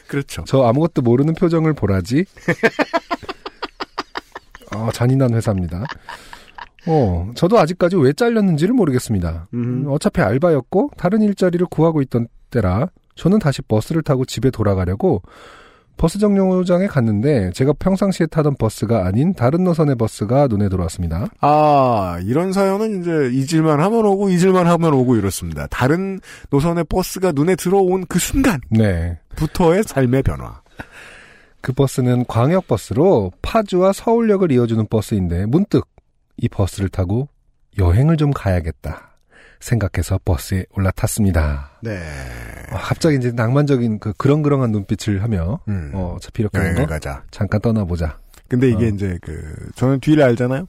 그렇죠. 저 아무것도 모르는 표정을 보라지. 아, 잔인한 회사입니다. 어, 저도 아직까지 왜 잘렸는지를 모르겠습니다. 음. 어차피 알바였고 다른 일자리를 구하고 있던 때라 저는 다시 버스를 타고 집에 돌아가려고 버스 정류장에 갔는데 제가 평상시에 타던 버스가 아닌 다른 노선의 버스가 눈에 들어왔습니다. 아, 이런 사연은 이제 잊을만 하면 오고, 잊을만 하면 오고 이렇습니다. 다른 노선의 버스가 눈에 들어온 그 순간부터의 네. 삶의 변화. 그 버스는 광역버스로 파주와 서울역을 이어주는 버스인데 문득 이 버스를 타고 여행을 좀 가야겠다 생각해서 버스에 올라탔습니다. 네. 아, 갑자기 이제 낭만적인 그 그렁그렁한 눈빛을 하며 음. 어, 어차피 이렇게 여행을 거 가자. 잠깐 떠나보자. 근데 이게 어. 이제 그, 저는 뒤를 알잖아요?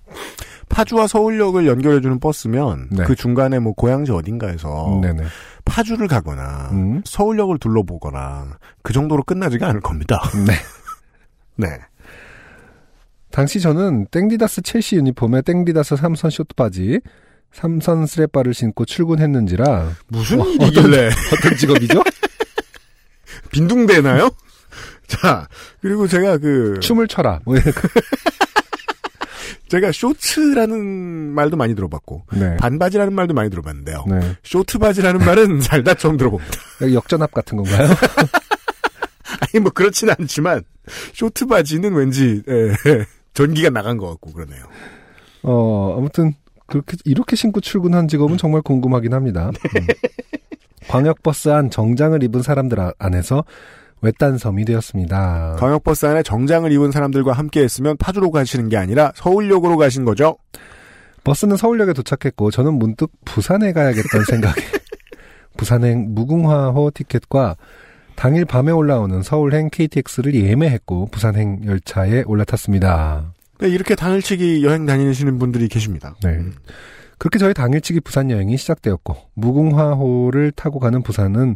파주와 서울역을 연결해주는 버스면, 네. 그 중간에 뭐 고양시 어딘가에서, 네네. 파주를 가거나, 음. 서울역을 둘러보거나, 그 정도로 끝나지가 않을 겁니다. 네. 네. 당시 저는 땡디다스 첼시 유니폼에 땡디다스 삼선 쇼트바지, 삼선 스레바를 신고 출근했는지라 무슨 어, 일이길래, 어떤 직업이죠? 빈둥대나요? 자, 그리고 제가 그, 춤을 춰라. 뭐. 제가 쇼츠라는 말도 많이 들어봤고, 네. 반바지라는 말도 많이 들어봤는데요. 네. 쇼트바지라는 말은 살다 처음 들어봅니다. 역전압 같은 건가요? 아니, 뭐, 그렇진 않지만, 쇼트바지는 왠지, 예, 전기가 나간 것 같고, 그러네요. 어, 아무튼 그렇게 이렇게 신고 출근한 직업은 정말 궁금하긴 합니다. 음. 광역버스 안 정장을 입은 사람들 아- 안에서 외딴 섬이 되었습니다. 광역버스 안에 정장을 입은 사람들과 함께 했으면 파주로 가시는 게 아니라 서울역으로 가신 거죠? 버스는 서울역에 도착했고 저는 문득 부산에 가야겠다는 생각에 부산행 무궁화호 티켓과 당일 밤에 올라오는 서울행 KTX를 예매했고 부산행 열차에 올라탔습니다. 네, 이렇게 당일치기 여행 다니시는 분들이 계십니다. 네. 그렇게 저희 당일치기 부산 여행이 시작되었고 무궁화호를 타고 가는 부산은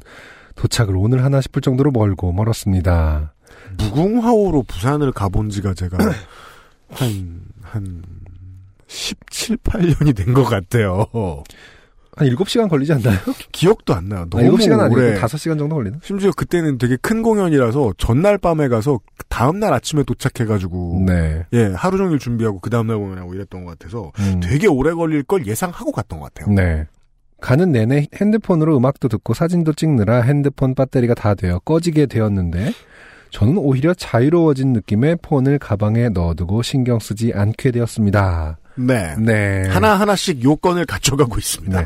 도착을 오늘 하나 싶을 정도로 멀고 멀었습니다. 무궁화호로 부산을 가본 지가 제가 한, 한, 17, 8년이 된 것 같아요. 한 7시간 걸리지 않나요? 기억도 안 나요. 아, 너무 7시간 아니고 오래. 5시간 정도 걸리나? 심지어 그때는 되게 큰 공연이라서 전날 밤에 가서 다음날 아침에 도착해가지고 네. 예 하루 종일 준비하고 그 다음날 공연하고 이랬던 것 같아서 음. 되게 오래 걸릴 걸 예상하고 갔던 것 같아요. 네. 가는 내내 핸드폰으로 음악도 듣고 사진도 찍느라 핸드폰 배터리가 다 되어 꺼지게 되었는데 저는 오히려 자유로워진 느낌의 폰을 가방에 넣어두고 신경 쓰지 않게 되었습니다. 네. 네. 하나 하나씩 요건을 갖춰가고 있습니다. 네.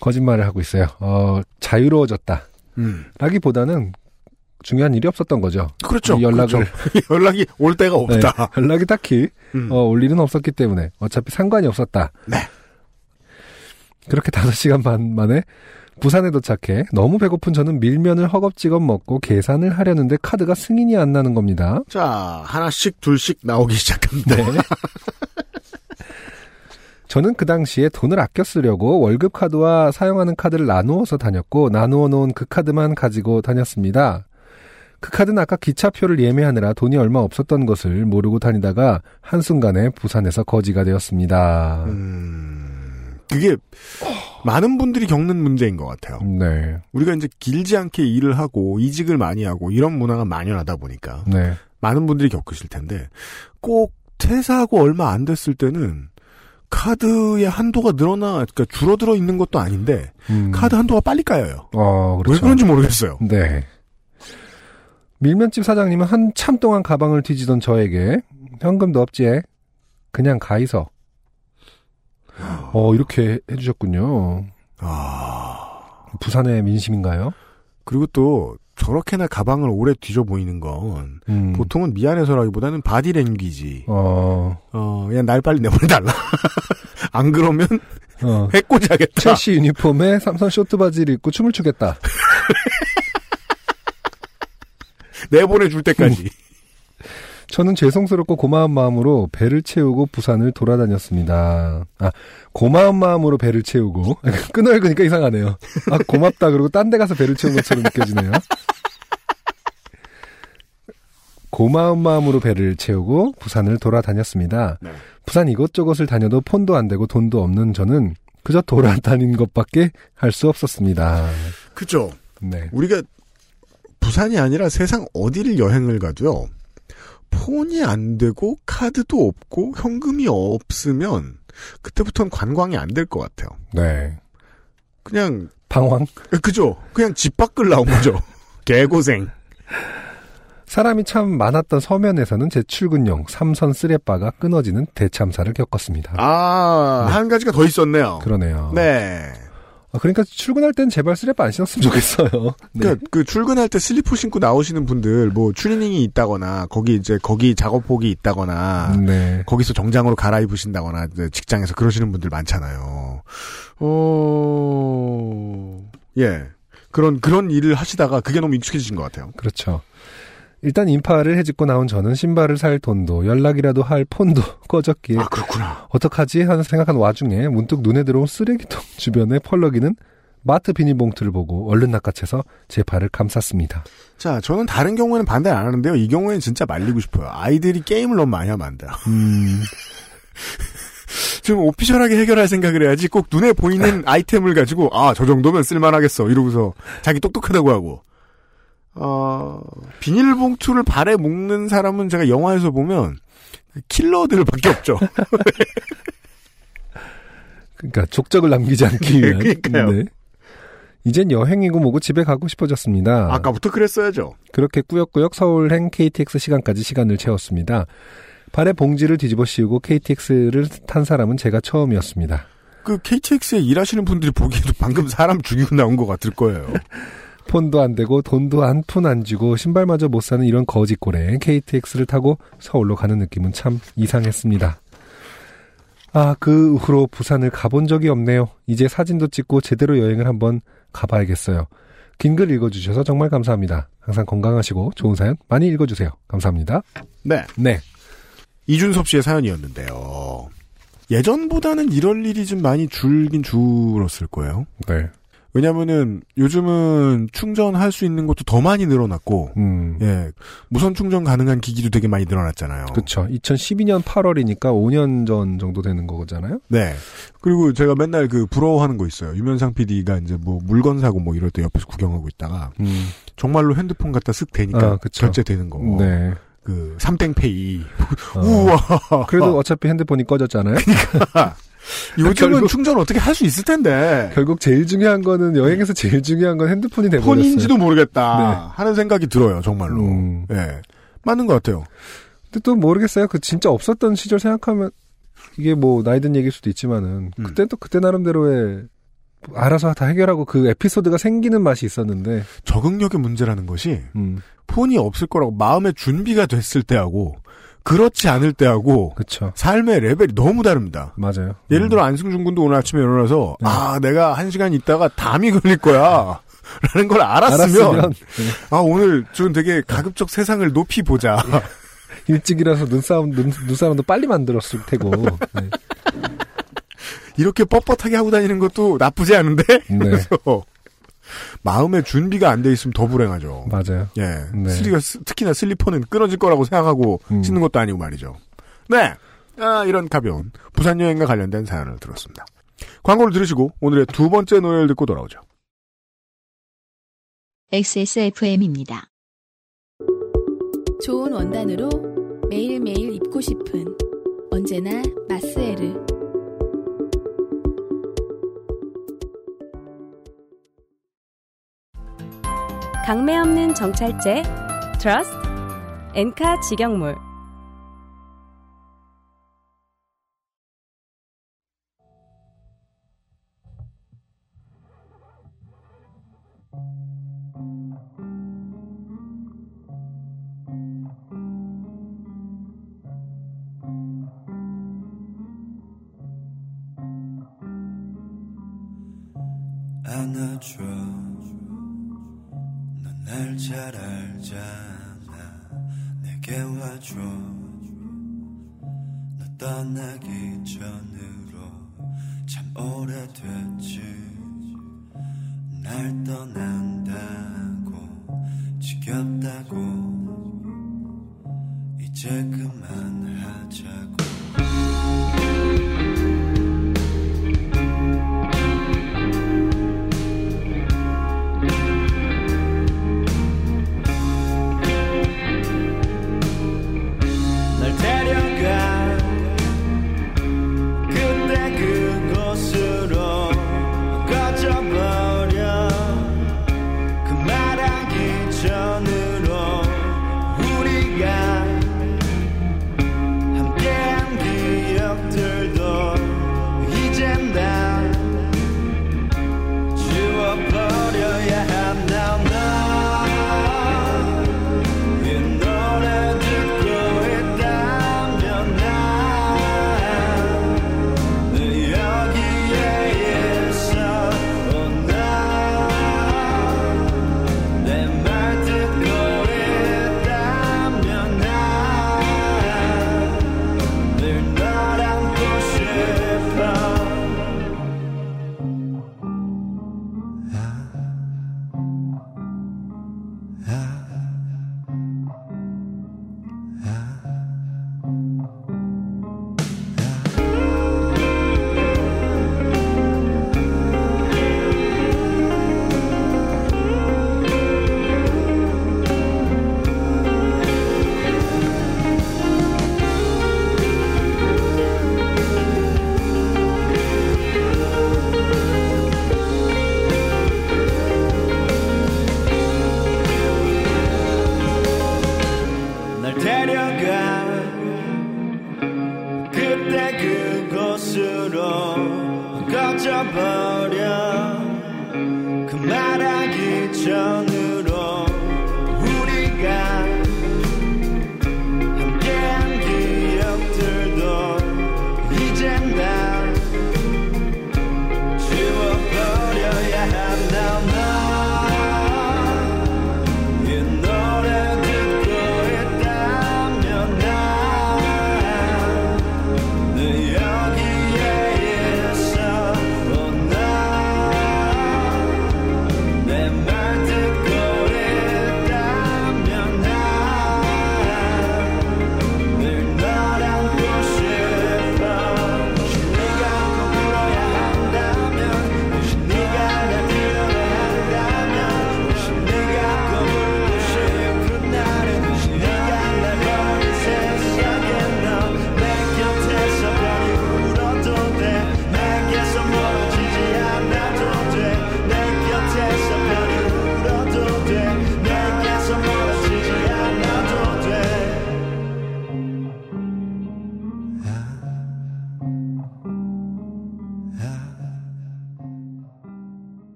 거짓말을 하고 있어요. 어, 자유로워졌다. 음. 라기보다는 중요한 일이 없었던 거죠. 그렇죠. 이 연락을 그렇죠. 연락이 올 때가 없다. 네, 연락이 딱히 음. 어, 올 일은 없었기 때문에 어차피 상관이 없었다. 네. 그렇게 5시간 반 만에 부산에 도착해 너무 배고픈 저는 밀면을 허겁지겁 먹고 계산을 하려는데 카드가 승인이 안 나는 겁니다. 자 하나씩 둘씩 나오기 시작합니다. 네. 저는 그 당시에 돈을 아껴 쓰려고 월급 카드와 사용하는 카드를 나누어서 다녔고 나누어 놓은 그 카드만 가지고 다녔습니다. 그 카드는 아까 기차표를 예매하느라 돈이 얼마 없었던 것을 모르고 다니다가 한순간에 부산에서 거지가 되었습니다. 음, 그게 많은 분들이 겪는 문제인 것 같아요. 네. 우리가 이제 길지 않게 일을 하고 이직을 많이 하고 이런 문화가 만연하다 보니까 네. 많은 분들이 겪으실 텐데 꼭 퇴사하고 얼마 안 됐을 때는 카드의 한도가 늘어나 그러니까 줄어들어 있는 것도 아닌데 음. 카드 한도가 빨리 까여요. 어, 그렇죠. 왜 그런지 모르겠어요. 네. 밀면집 사장님은 한참 동안 가방을 뒤지던 저에게 현금도 없지 그냥 가이소 어 이렇게 해주셨군요. 아 부산의 민심인가요? 그리고 또 저렇게나 가방을 오래 뒤져 보이는 건 음. 보통은 미안해서라기보다는 바디 랭귀지. 어, 어 그냥 날 빨리 내보내달라. 안 그러면 어. 해코지하겠다. 첼시 유니폼에 삼선 쇼트 바지를 입고 춤을 추겠다. 내보내줄 때까지. 저는 죄송스럽고 고마운 마음으로 배를 채우고 부산을 돌아다녔습니다. 아, 고마운 마음으로 배를 채우고. 끈을그니까 이상하네요. 아, 고맙다. 그리고 딴 데 가서 배를 채운 것처럼 느껴지네요. 고마운 마음으로 배를 채우고 부산을 돌아다녔습니다. 네. 부산 이것저것을 다녀도 폰도 안 되고 돈도 없는 저는 그저 돌아다닌 것밖에 할 수 없었습니다. 그죠. 네. 우리가 부산이 아니라 세상 어디를 여행을 가도요. 폰이 안 되고 카드도 없고 현금이 없으면 그때부터는 관광이 안 될 것 같아요. 네. 그냥 방황? 그죠. 그냥 집 밖을 나온 거죠. 개고생. 사람이 참 많았던 서면에서는 제 출근용 삼선 쓰레빠가 끊어지는 대참사를 겪었습니다. 아, 한 가지가 더 있었네요. 그러네요. 네. 아, 그러니까 출근할 땐 제발 쓰레빠 안 신었으면 좋겠어요. 네. 그러니까 그 출근할 때 슬리퍼 신고 나오시는 분들 뭐 추리닝이 있다거나 거기 이제 거기 작업복이 있다거나 네. 거기서 정장으로 갈아입으신다거나 직장에서 그러시는 분들 많잖아요. 어, 예. 그런, 그런 일을 하시다가 그게 너무 익숙해지신 것 같아요. 그렇죠. 일단 인파를 해집고 나온 저는 신발을 살 돈도 연락이라도 할 폰도 꺼졌기에 아, 그렇구나. 어떡하지 하는 생각한 와중에 문득 눈에 들어온 쓰레기통 주변에 펄럭이는 마트 비닐봉투를 보고 얼른 낚아채서 제 발을 감쌌습니다. 자, 저는 다른 경우에는 반대 안 하는데요. 이 경우에는 진짜 말리고 싶어요. 아이들이 게임을 너무 많이 하면 안 돼요. 음, 좀 오피셜하게 해결할 생각을 해야지 꼭 눈에 보이는 아이템을 가지고 아, 저 정도면 쓸만하겠어. 이러고서 자기 똑똑하다고 하고. 어, 비닐봉투를 발에 묶는 사람은 제가 영화에서 보면 킬러들밖에 없죠. 그러니까 족적을 남기지 않기 위한. 그러니까요. 네. 이젠 여행이고 뭐고 집에 가고 싶어졌습니다. 아까부터 그랬어야죠. 그렇게 꾸역꾸역 서울행 KTX 시간까지 시간을 채웠습니다. 발에 봉지를 뒤집어 씌우고 KTX를 탄 사람은 제가 처음이었습니다. 그 KTX에 일하시는 분들이 보기에도 방금 사람 죽이고 나온 것 같을 거예요. 폰도 안 되고 돈도 한 푼 안 주고 신발마저 못 사는 이런 거지꼴에 KTX를 타고 서울로 가는 느낌은 참 이상했습니다. 아, 그 후로 부산을 가본 적이 없네요. 이제 사진도 찍고 제대로 여행을 한번 가봐야겠어요. 긴 글 읽어주셔서 정말 감사합니다. 항상 건강하시고 좋은 사연 많이 읽어주세요. 감사합니다. 네. 네. 이준섭 씨의 사연이었는데요. 예전보다는 이럴 일이 좀 많이 줄긴 줄었을 거예요. 네. 왜냐면은 요즘은 충전할 수 있는 것도 더 많이 늘어났고, 음. 예, 무선 충전 가능한 기기도 되게 많이 늘어났잖아요. 그쵸. 2012년 8월이니까 5년 전 정도 되는 거잖아요? 네. 그리고 제가 맨날 그 부러워하는 거 있어요. 유면상 PD가 이제 뭐 물건 사고 뭐 이럴 때 옆에서 구경하고 있다가 음. 정말로 핸드폰 갖다 쓱 대니까 아. 결제되는 거. 네. 그 삼땡페이. 어. 우와. 그래도 어차피 핸드폰이 꺼졌잖아요? 요즘은 결국- 충전 어떻게 할 수 있을 텐데. 결국 제일 중요한 거는 여행에서 제일 중요한 건 핸드폰이 돼버렸어요. 폰인지도 모르겠다 네. 하는 생각이 들어요 정말로. 음. 예, 맞는 것 같아요. 근데 또 모르겠어요. 그 진짜 없었던 시절 생각하면 이게 뭐 나이 든 얘기일 수도 있지만은 음. 그때 또 그때 나름대로의 알아서 다 해결하고 그 에피소드가 생기는 맛이 있었는데 적응력의 문제라는 것이 음 폰이 없을 거라고 마음의 준비가 됐을 때하고 그렇지 않을 때하고 그쵸 삶의 레벨이 너무 다릅니다. 맞아요. 예를 음. 들어 안승준 군도 오늘 아침에 일어나서 네. 아 내가 한 시간 있다가 담이 걸릴 거야. 라는 걸 알았으면, 알았으면 네. 아 오늘 좀 되게 가급적 세상을 높이 보자. 일찍이라서 눈싸움 눈, 눈싸움도 빨리 만들었을 테고 네. 이렇게 뻣뻣하게 하고 다니는 것도 나쁘지 않은데 네. 그래서 마음의 준비가 안 돼 있으면 더 불행하죠. 맞아요. 예, 네. 슬리가 스- 특히나 슬리퍼는 끊어질 거라고 생각하고 음. 신는 것도 아니고 말이죠. 네, 아, 이런 가벼운 부산 여행과 관련된 사연을 들었습니다. 광고를 들으시고 오늘의 두 번째 노래를 듣고 돌아오죠. XSFM입니다. 좋은 원단으로 매일매일 입고 싶은 언제나 마스에르. 강매 없는 정찰제 트러스트 엔카 직영몰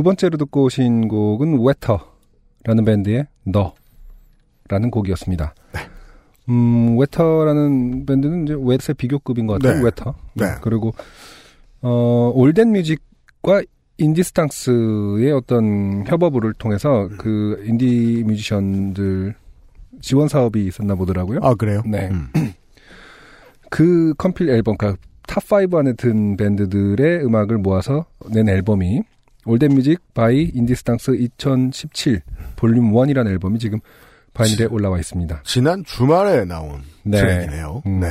두 번째로 듣고 오신 곡은 웨터라는 밴드의 너라는 곡이었습니다. 네. 음, 웨터라는 밴드는 이제 wet의 비교급인 것 같아요. 네. Wetter. 네. 그리고 어, 올댓 뮤직과 인디스탕스의 어떤 협업을 통해서 음. 그 인디 뮤지션들 지원 사업이 있었나 보더라고요. 아 그래요? 네. 음. 그 컴필 앨범, 그러니까 top 5 안에 든 밴드들의 음악을 모아서 낸 앨범이 All That Music by 인디스땅스 2017 볼륨 1이라는 앨범이 지금 바이닐에 올라와 있습니다. 지난 주말에 나온 네. 트랙이네요. 음. 네.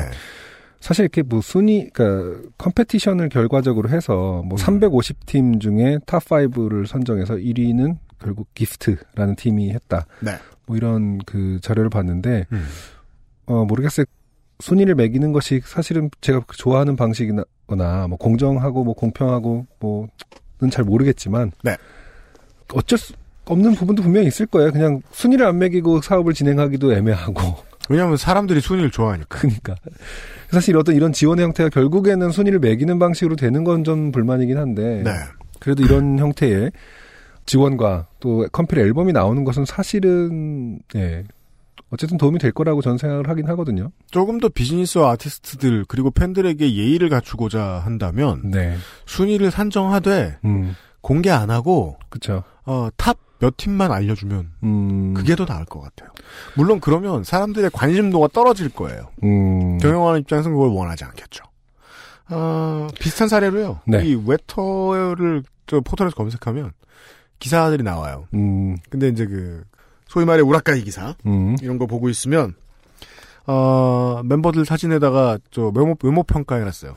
사실 이렇게 뭐 순위, 그러니까 competition을 결과적으로 해서 뭐 350팀 중에 top 5를 선정해서 1위는 결국 기프트라는 팀이 했다. 네. 뭐 이런 그 자료를 봤는데 음. 어 모르겠어요. 순위를 매기는 것이 사실은 제가 좋아하는 방식이나 뭐 공정하고 뭐 공평하고 뭐는 잘 모르겠지만 네. 어쩔 수 없는 부분도 분명히 있을 거예요. 그냥 순위를 안 매기고 사업을 진행하기도 애매하고 왜냐하면 사람들이 순위를 좋아하니까. 그러니까 사실 어떤 이런 지원의 형태가 결국에는 순위를 매기는 방식으로 되는 건 좀 불만이긴 한데 네. 그래도 이런 형태의 지원과 또 컴필 앨범이 나오는 것은 사실은 예 어쨌든 도움이 될 거라고 저는 생각을 하긴 하거든요. 조금 더 비즈니스와 아티스트들 그리고 팬들에게 예의를 갖추고자 한다면 네, 순위를 산정하되 음, 공개 안 하고 그렇죠. 어, top 몇 팀만 알려주면 음, 그게 더 나을 것 같아요. 물론 그러면 사람들의 관심도가 떨어질 거예요. 음, 경영하는 입장에서는 그걸 원하지 않겠죠. 아, 비슷한 사례로요. 네. 이 웨터를 저 포털에서 검색하면 기사들이 나와요. 음, 근데 이제 그 소위 말해 우라카이 기사 음, 이런 거 보고 있으면 어 멤버들 사진에다가 저 외모 외모 평가해놨어요.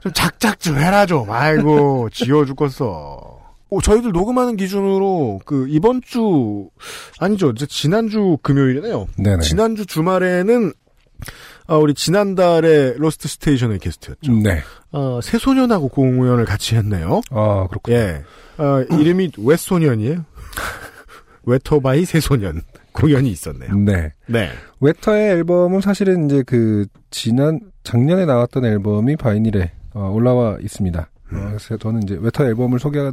좀 작작 좀 해라 좀. 아이고 지겨워 죽겠어. 오, 저희들 녹음하는 기준으로 그 이번 주 아니죠. 이제 지난주 금요일이네요. 네네. 지난주 주말에는 아, 우리 지난달에 로스트 스테이션의 게스트였죠. 네. 어, 새소년하고 공연을 같이 했네요. 아 그렇군요. 예. 어, 이름이 웨소년이에요. 웨터 by 새소년 공연이 있었네요. 네. 네. 웨터의 앨범은 사실은 이제 그 지난 작년에 나왔던 앨범이 바이닐에 어, 올라와 있습니다. 음. 어, 그래서 저는 이제 웨터 앨범을 소개할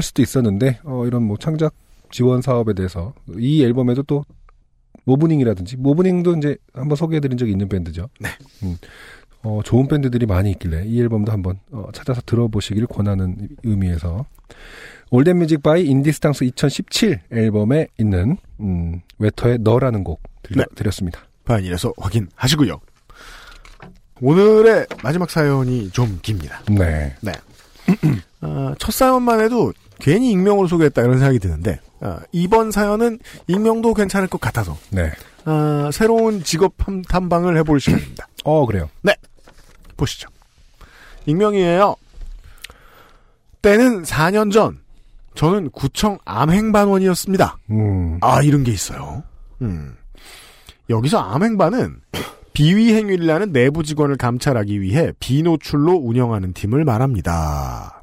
수도 있었는데 어, 이런 뭐 창작 지원 사업에 대해서 이 앨범에도 또 모브닝이라든지 모브닝도 이제 한번 소개해드린 적이 있는 밴드죠. 네. 음, 어, 좋은 밴드들이 많이 있길래 이 앨범도 한번 어, 찾아서 들어보시길 권하는 의미에서 All That Music by 인디스땅스 2017 앨범에 있는 음, 웨터의 너라는 곡 들려, 네. 드렸습니다. 바이닐에서 확인하시고요. 오늘의 마지막 사연이 좀 깁니다. 네. 아, 첫 사연만 해도 괜히 익명으로 소개했다 이런 생각이 드는데 아, 이번 사연은 익명도 괜찮을 것 같아서 네. 아, 새로운 직업 탐- 탐방을 해볼 시간입니다. 어, 그래요. 보시죠. 익명이에요. 때는 4년 전 저는 구청 암행반원이었습니다. 음. 아 이런 게 있어요. 음. 여기서 암행반은 비위 행위를 하는 내부 직원을 감찰하기 위해 비노출로 운영하는 팀을 말합니다.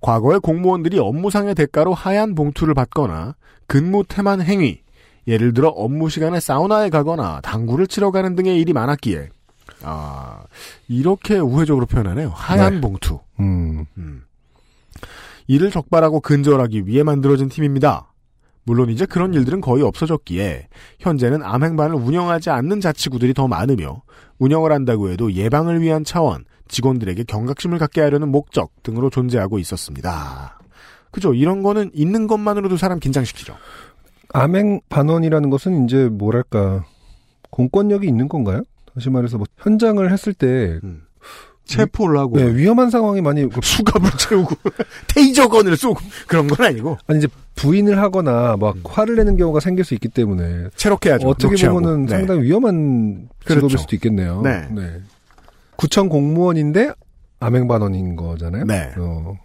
과거에 공무원들이 업무상의 대가로 하얀 봉투를 받거나 근무 태만 행위, 예를 들어 업무 시간에 사우나에 가거나 당구를 치러 가는 등의 일이 많았기에 아 이렇게 우회적으로 표현하네요. 하얀 네. 봉투. 음. 음. 이를 적발하고 근절하기 위해 만들어진 팀입니다. 물론 이제 그런 일들은 거의 없어졌기에 현재는 암행반을 운영하지 않는 자치구들이 더 많으며 운영을 한다고 해도 예방을 위한 차원, 직원들에게 경각심을 갖게 하려는 목적 등으로 존재하고 있었습니다. 그죠? 이런 거는 있는 것만으로도 사람 긴장시키죠. 암행 반원이라는 것은 이제 뭐랄까 공권력이 있는 건가요? 다시 말해서 뭐 현장을 했을 때 음. 체포를 하고 네, 위험한 상황이 많이 그- 수갑을 채우고 테이저건을 쏘고 그런 건 아니고 아니 이제 부인을 하거나 막 화를 내는 경우가 생길 수 있기 때문에 체록해야죠. 어떻게 녹취하고. 보면은 네. 상당히 위험한 직업일 그렇죠. 수도 있겠네요. 네. 구청 공무원인데 암행반원인 거잖아요. 네. 어,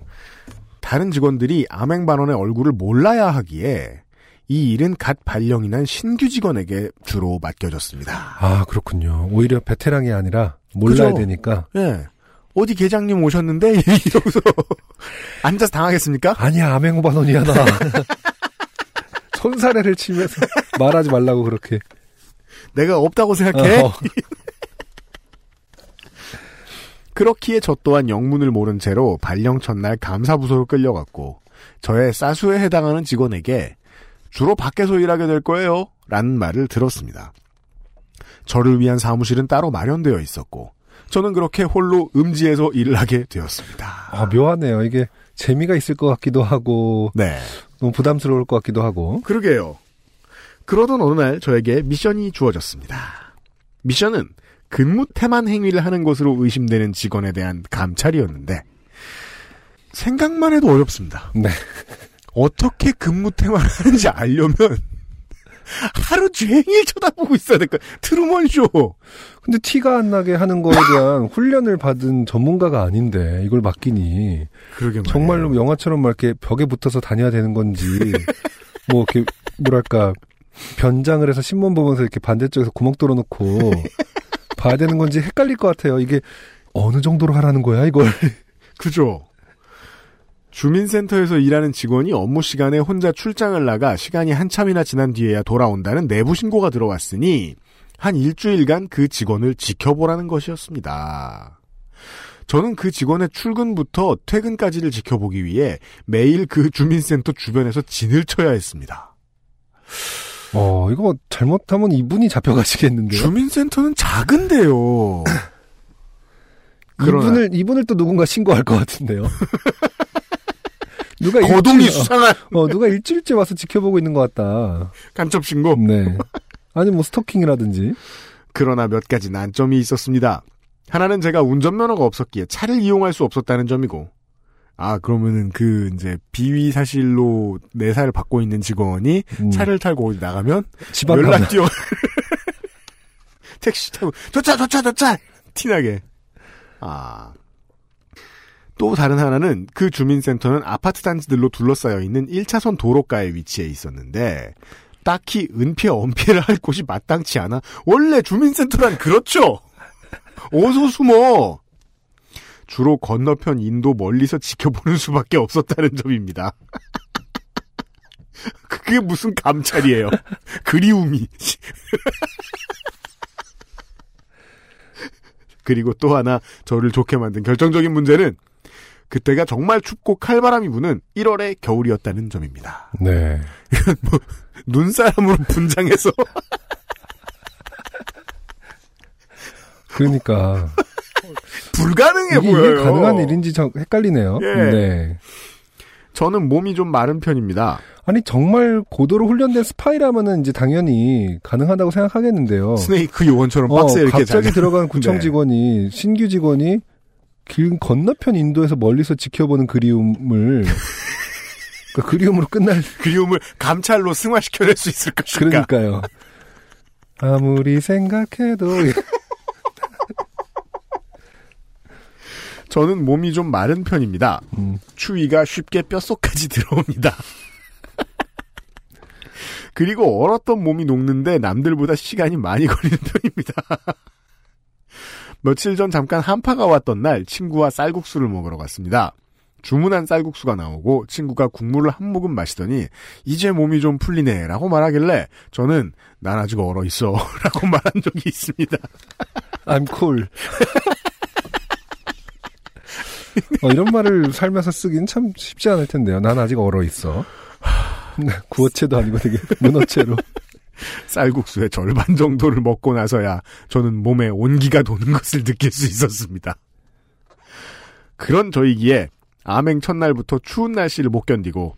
다른 직원들이 암행반원의 얼굴을 몰라야 하기에 이 일은 갓 발령이 난 신규 직원에게 주로 맡겨졌습니다. 아 그렇군요. 오히려 베테랑이 아니라 몰라야 그죠. 되니까 예. 어디 계장님 오셨는데 이러고서 앉아서 당하겠습니까? 아니야 암행반원이야 나. 손사래를 치면서 말하지 말라고 그렇게. 내가 없다고 생각해? 어. 그렇기에 저 또한 영문을 모른 채로 발령 첫날 감사부서로 끌려갔고 저의 사수에 해당하는 직원에게 주로 밖에서 일하게 될 거예요. 라는 말을 들었습니다. 저를 위한 사무실은 따로 마련되어 있었고 저는 그렇게 홀로 음지에서 일을 하게 되었습니다. 아, 묘하네요. 이게 재미가 있을 것 같기도 하고 네. 너무 부담스러울 것 같기도 하고. 그러게요. 그러던 어느 날 저에게 미션이 주어졌습니다. 미션은 근무 태만 행위를 하는 것으로 의심되는 직원에 대한 감찰이었는데 생각만 해도 어렵습니다. 네. 어떻게 근무 태만을 하는지 알려면 하루 종일 쳐다보고 있어야 될 거야. 트루먼 쇼. 근데 티가 안 나게 하는 거에 대한 훈련을 받은 전문가가 아닌데 이걸 맡기니 그러게 말이에요. 정말로 영화처럼 막 이렇게 벽에 붙어서 다녀야 되는 건지 뭐 이렇게 뭐랄까 변장을 해서 신문 보면서 이렇게 반대쪽에서 구멍 뚫어놓고 봐야 되는 건지 헷갈릴 것 같아요. 이게 어느 정도로 하라는 거야 이걸. 그죠. 주민센터에서 일하는 직원이 업무 시간에 혼자 출장을 나가 시간이 한참이나 지난 뒤에야 돌아온다는 내부 신고가 들어왔으니 한 일주일간 그 직원을 지켜보라는 것이었습니다. 저는 그 직원의 출근부터 퇴근까지를 지켜보기 위해 매일 그 주민센터 주변에서 진을 쳐야 했습니다. 어 이거 잘못하면 이분이 잡혀가시겠는데요. 주민센터는 작은데요. 이분을 이분을 또 누군가 신고할 것 같은데요. 누가 거동이 일주일- 수상한 어, 누가 일주일째 와서 지켜보고 있는 것 같다. 간첩 신고. 네. 아니 뭐 스토킹이라든지. 그러나 몇 가지 난점이 있었습니다. 하나는 제가 운전면허가 없었기에 차를 이용할 수 없었다는 점이고, 아, 그러면은 그, 이제, 비위 사실로 내사를 받고 있는 직원이 음, 차를 타고 어디 나가면 지방 연락 뛰어. 택시 타고, 저 차, 저 차, 저 차! 티나게. 아. 또 다른 하나는 그 주민센터는 아파트 단지들로 둘러싸여 있는 1차선 도로가에 위치해 있었는데, 딱히 은폐, 엄폐를 할 곳이 마땅치 않아. 원래 주민센터란 그렇죠! 어서 숨어! 주로 건너편 인도 멀리서 지켜보는 수밖에 없었다는 점입니다. 그게 무슨 감찰이에요. 그리움이. 그리고 또 하나 저를 좋게 만든 결정적인 문제는 그때가 정말 춥고 칼바람이 부는 1월의 겨울이었다는 점입니다. 네. 눈사람으로 분장해서 그러니까 불가능해 이게, 보여요. 이게 가능한 일인지 좀 헷갈리네요. 예. 네. 저는 몸이 좀 마른 편입니다. 아니 정말 고도로 훈련된 스파이라면은 이제 당연히 가능하다고 생각하겠는데요. 스네이크 요원처럼 어, 박스에 이렇게 갑자기 잘- 들어간 구청 네. 직원이 신규 직원이 길 건너편 인도에서 멀리서 지켜보는 그리움을 그 그리움으로 끝날 그리움을 감찰로 승화시켜낼 수 있을 것인가? 그러니까요. 아무리 생각해도 저는 몸이 좀 마른 편입니다. 음, 추위가 쉽게 뼛속까지 들어옵니다. 그리고 얼었던 몸이 녹는데 남들보다 시간이 많이 걸리는 편입니다. 며칠 전 잠깐 한파가 왔던 날 친구와 쌀국수를 먹으러 갔습니다. 주문한 쌀국수가 나오고 친구가 국물을 한 모금 마시더니 이제 몸이 좀 풀리네 라고 말하길래 저는 난 아직 얼어 있어 라고 말한 적이 있습니다. I'm cool. 어, 이런 말을 살면서 쓰긴 참 쉽지 않을 텐데요. 난 아직 얼어 있어. 네, 구어체도 아니고 되게 문어체로. 쌀국수의 절반 정도를 먹고 나서야 저는 몸에 온기가 도는 것을 느낄 수 있었습니다. 그런 저이기에 암행 첫날부터 추운 날씨를 못 견디고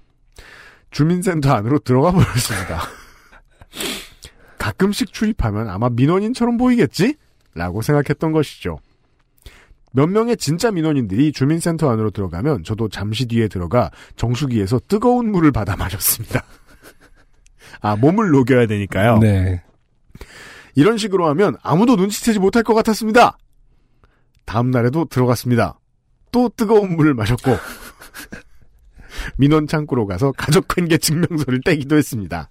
주민센터 안으로 들어가 버렸습니다. 가끔씩 출입하면 아마 민원인처럼 보이겠지? 라고 생각했던 것이죠. 몇 명의 진짜 민원인들이 주민센터 안으로 들어가면 저도 잠시 뒤에 들어가 정수기에서 뜨거운 물을 받아 마셨습니다. 아, 몸을 녹여야 되니까요. 네. 이런 식으로 하면 아무도 눈치채지 못할 것 같았습니다. 다음 날에도 들어갔습니다. 또 뜨거운 물을 마셨고 민원 창구로 가서 가족 관계 증명서를 떼기도 했습니다.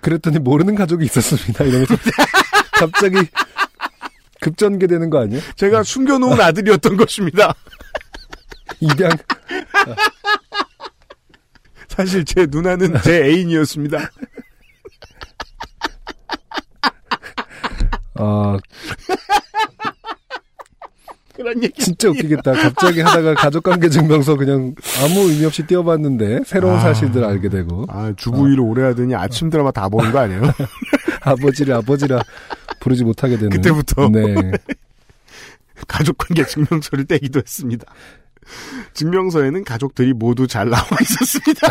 그랬더니 모르는 가족이 있었습니다. 이러면서 갑자기 급전개되는 거 아니에요? 제가 숨겨놓은 아들이었던 것입니다. 입양. 사실 제 누나는 제 애인이었습니다. 아, 그런 얘기. 진짜 웃기겠다. 갑자기 하다가 가족관계 증명서 그냥 아무 의미 없이 띄워봤는데 새로운 아. 사실들 알게 되고 아, 주부 일을 오래 하더니 아침 드라마 다 보는 거 아니에요? 아버지를 아버지라 부르지 못하게 되는 그때부터. 네. 가족관계 증명서를 떼기도 했습니다. 증명서에는 가족들이 모두 잘 나와 있었습니다.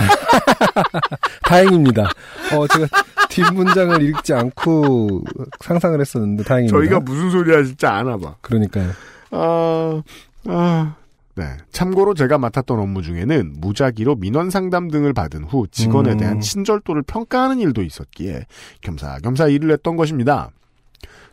다행입니다. 어 제가 뒷문장을 읽지 않고 상상을 했었는데 다행입니다. 저희가 무슨 소리 하실지 아나 봐. 그러니까요. 아, 아. 네. 참고로 제가 맡았던 업무 중에는 무작위로 민원 상담 등을 받은 후 직원에 음. 대한 친절도를 평가하는 일도 있었기에 겸사겸사 일을 했던 것입니다.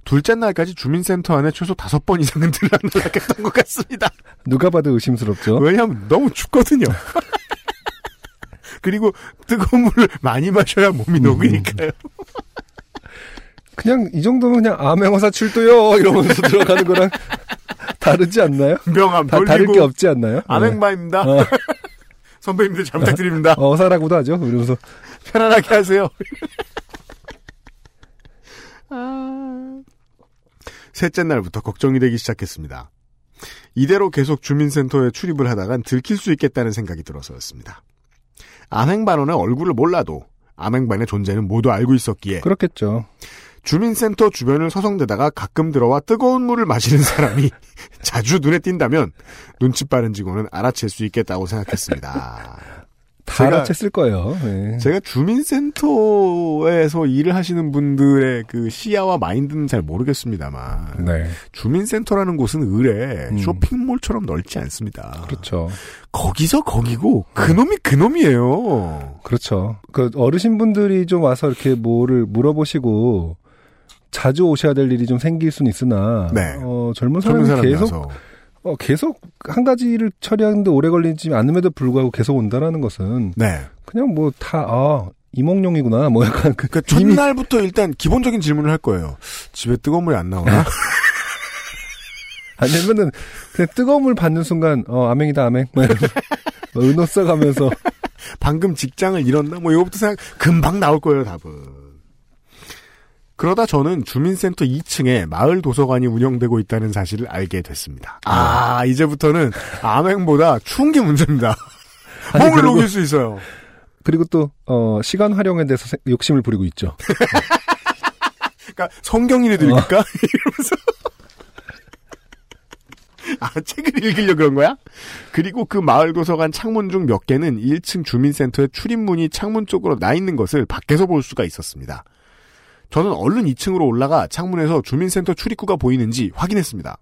둘째 날까지 주민센터 안에 최소 다섯 번 이상은 들락날락했던 것 같습니다. 누가 봐도 의심스럽죠. 왜냐하면 너무 춥거든요. 그리고 뜨거운 물을 많이 마셔야 몸이 녹으니까요. 그냥 이 정도면 그냥 암행어사 출도요 이러면서 들어가는 거랑 다르지 않나요? 명함 다, 다를 게 없지 않나요? 안행바입니다. 어. 선배님들 잘 부탁드립니다. 어, 어사라고도 하죠. 이러면서 편안하게 하세요. 아. 셋째 날부터 걱정이 되기 시작했습니다. 이대로 계속 주민센터에 출입을 하다간 들킬 수 있겠다는 생각이 들어서였습니다. 암행반원의 얼굴을 몰라도 암행반의 존재는 모두 알고 있었기에 그렇겠죠. 주민센터 주변을 서성대다가 가끔 들어와 뜨거운 물을 마시는 사람이 자주 눈에 띈다면 눈치 빠른 직원은 알아챌 수 있겠다고 생각했습니다. 다 알아챘을 거예요. 네. 제가 주민센터에서 일을 하시는 분들의 그 시야와 마인드는 잘 모르겠습니다만 네. 주민센터라는 곳은 의뢰 음. 쇼핑몰처럼 넓지 않습니다. 그렇죠. 거기서 거기고 그놈이 그놈이에요. 그렇죠. 그 어르신분들이 좀 와서 이렇게 뭐를 물어보시고 자주 오셔야 될 일이 좀 생길 수는 있으나 네. 어, 젊은 사람이 계속 사람이라서 어, 계속 한 가지 일을 처리하는데 오래 걸리지 않음에도 불구하고 계속 온다라는 것은 네. 그냥 뭐 다 아, 이몽룡이구나 뭐 약간 그 그러니까 첫날부터 일단 기본적인 질문을 할 거예요. 집에 뜨거운 물이 안 나오나? 아니면은 그냥 뜨거운 물 받는 순간 어 아맹이다 아맹 뭐 이러면서 은호 써가면서 방금 직장을 잃었나? 뭐 이거부터 생각 금방 나올 거예요, 답은. 그러다 저는 주민센터 2층에 마을 도서관이 운영되고 있다는 사실을 알게 됐습니다. 아, 이제부터는 암행보다 추운 게 문제입니다. 몸을 그리고- 녹일 수 있어요. 그리고 또 어, 시간 활용에 대해서 세- 욕심을 부리고 있죠. 그러니까 성경이라도 읽을까? 이러면서. 아, 책을 읽으려 그런 거야? 그리고 그 마을 도서관 창문 중 몇 개는 1층 주민센터의 출입문이 창문 쪽으로 나 있는 것을 밖에서 볼 수가 있었습니다. 저는 얼른 2층으로 올라가 창문에서 주민센터 출입구가 보이는지 확인했습니다.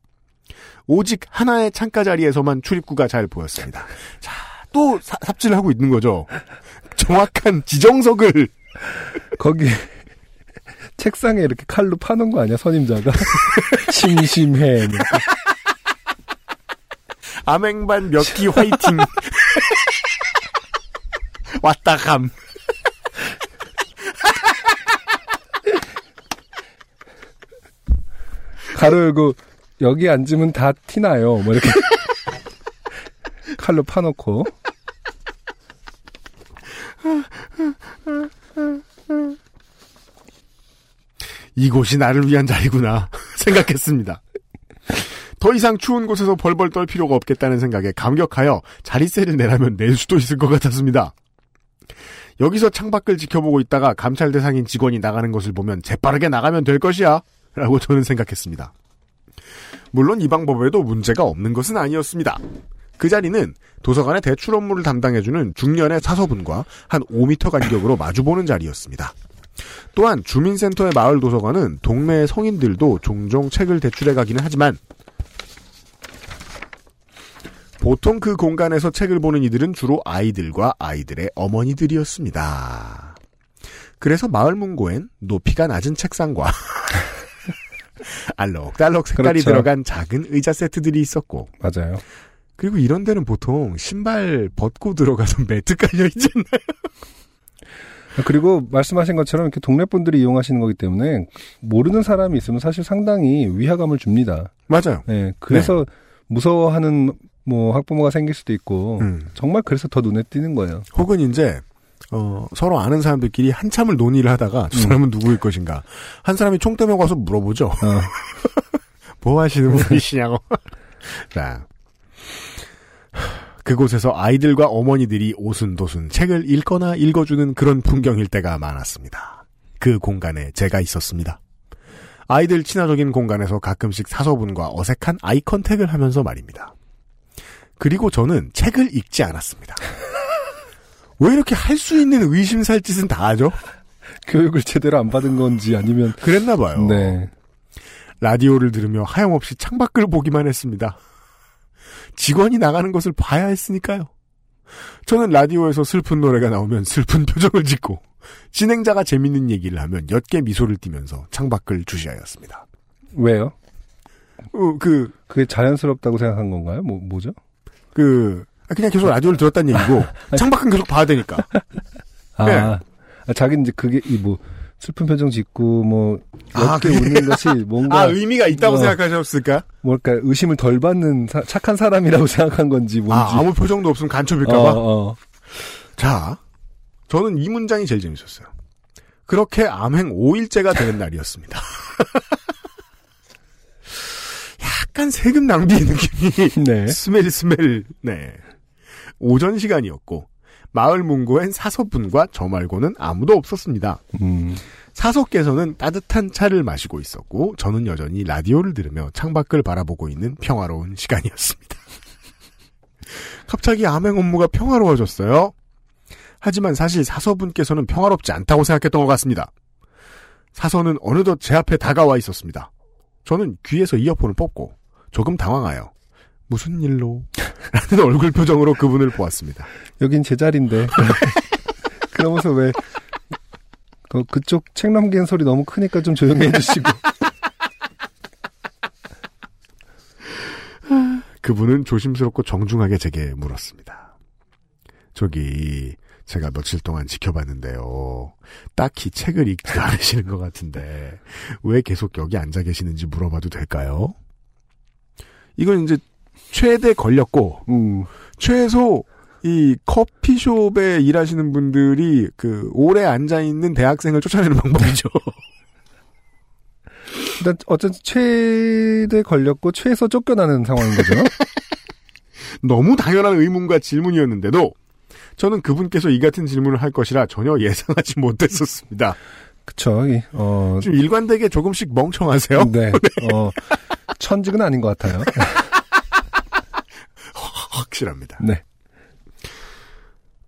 오직 하나의 창가 자리에서만 출입구가 잘 보였습니다. 자, 또 사- 삽질을 하고 있는 거죠. 정확한 지정석을 거기 책상에 이렇게 칼로 파는 거 아니야 선임자가 심심해 뭐. 암행반 몇 끼 화이팅. 왔다 감. 가로 열고 여기 앉으면 다 티나요 뭐 이렇게 칼로 파놓고 이곳이 나를 위한 자리구나 생각했습니다. 더 이상 추운 곳에서 벌벌 떨 필요가 없겠다는 생각에 감격하여 자리세를 내라면 낼 수도 있을 것 같았습니다. 여기서 창밖을 지켜보고 있다가 감찰 대상인 직원이 나가는 것을 보면 재빠르게 나가면 될 것이야 라고 저는 생각했습니다. 물론 이 방법에도 문제가 없는 것은 아니었습니다. 그 자리는 도서관의 대출 업무를 담당해주는 중년의 사서분과 한 5m 간격으로 마주보는 자리였습니다. 또한 주민센터의 마을 도서관은 동네의 성인들도 종종 책을 대출해 가기는 하지만 보통 그 공간에서 책을 보는 이들은 주로 아이들과 아이들의 어머니들이었습니다. 그래서 마을 문고엔 높이가 낮은 책상과 알록달록 색깔이 그렇죠. 들어간 작은 의자 세트들이 있었고 맞아요. 그리고 이런 데는 보통 신발 벗고 들어가서 매트 깔려 있잖아요. 그리고 말씀하신 것처럼 이렇게 동네 분들이 이용하시는 거기 때문에 모르는 사람이 있으면 사실 상당히 위화감을 줍니다. 맞아요. 네, 그래서 무서워하는 뭐 학부모가 생길 수도 있고 음. 정말 그래서 더 눈에 띄는 거예요. 혹은 이제 어, 서로 아는 사람들끼리 한참을 논의를 하다가 저 사람은 누구일 것인가. 한 사람이 총대며 가서 물어보죠. 어, 뭐 하시는 분이시냐고. 자. 그곳에서 아이들과 어머니들이 오순도순 책을 읽거나 읽어주는 그런 풍경일 때가 많았습니다. 그 공간에 제가 있었습니다. 아이들 친화적인 공간에서 가끔씩 사서분과 어색한 아이 컨택을 하면서 말입니다. 그리고 저는 책을 읽지 않았습니다. 왜 이렇게 할 수 있는 의심살 짓은 다 하죠? 교육을 제대로 안 받은 건지 아니면 그랬나 봐요. 네. 라디오를 들으며 하염없이 창밖을 보기만 했습니다. 직원이 나가는 것을 봐야 했으니까요. 저는 라디오에서 슬픈 노래가 나오면 슬픈 표정을 짓고 진행자가 재밌는 얘기를 하면 옅게 미소를 띠면서 창밖을 주시하였습니다. 왜요? 어, 그, 그게 자연스럽다고 생각한 건가요? 뭐 뭐죠? 그, 그냥 계속 라디오를 들었다는 얘기고 창밖은 계속 봐야 되니까. 아, 네. 아 자기는 이제 그게 이 뭐 슬픈 표정 짓고 뭐 아, 그게- 웃는 것이 뭔가 아, 의미가 있다고 어, 생각하셨을까? 뭘까 의심을 덜 받는 사- 착한 사람이라고 생각한 건지 뭔지. 아, 아무 표정도 없으면 간첩일까봐? 어, 어. 자, 저는 이 문장이 제일 재밌었어요. 그렇게 암행 5일째가 되는 날이었습니다. 약간 세금 낭비의 느낌이 네. 스멜 스멜 네 오전 시간이었고 마을 문고엔 사서분과 저 말고는 아무도 없었습니다. 음. 사서께서는 따뜻한 차를 마시고 있었고 저는 여전히 라디오를 들으며 창밖을 바라보고 있는 평화로운 시간이었습니다. 갑자기 암행 업무가 평화로워졌어요. 하지만 사실 사서분께서는 평화롭지 않다고 생각했던 것 같습니다. 사서는 어느덧 제 앞에 다가와 있었습니다. 저는 귀에서 이어폰을 뽑고 조금 당황하여 무슨 일로? 라는 얼굴 표정으로 그분을 보았습니다. 여긴 제 자리인데. 그러면서 왜 그, 그쪽 책 넘기는 소리 너무 크니까 좀 조용히 해주시고. 그분은 조심스럽고 정중하게 제게 물었습니다. 저기 제가 며칠 동안 지켜봤는데요. 딱히 책을 읽지 않으시는 것 같은데 왜 계속 여기 앉아 계시는지 물어봐도 될까요? 이건 이제 최대 걸렸고 음. 최소 이 커피숍에 일하시는 분들이 그 오래 앉아 있는 대학생을 쫓아내는 방법이죠. 일단 어쨌든 최대 걸렸고 최소 쫓겨나는 상황인 거죠. 너무 당연한 의문과 질문이었는데도 저는 그분께서 이 같은 질문을 할 것이라 전혀 예상하지 못했었습니다. 그쵸. 이, 어, 좀 일관되게 조금씩 멍청하세요? 네. 어, 천직은 아닌 것 같아요. 확실합니다. 네.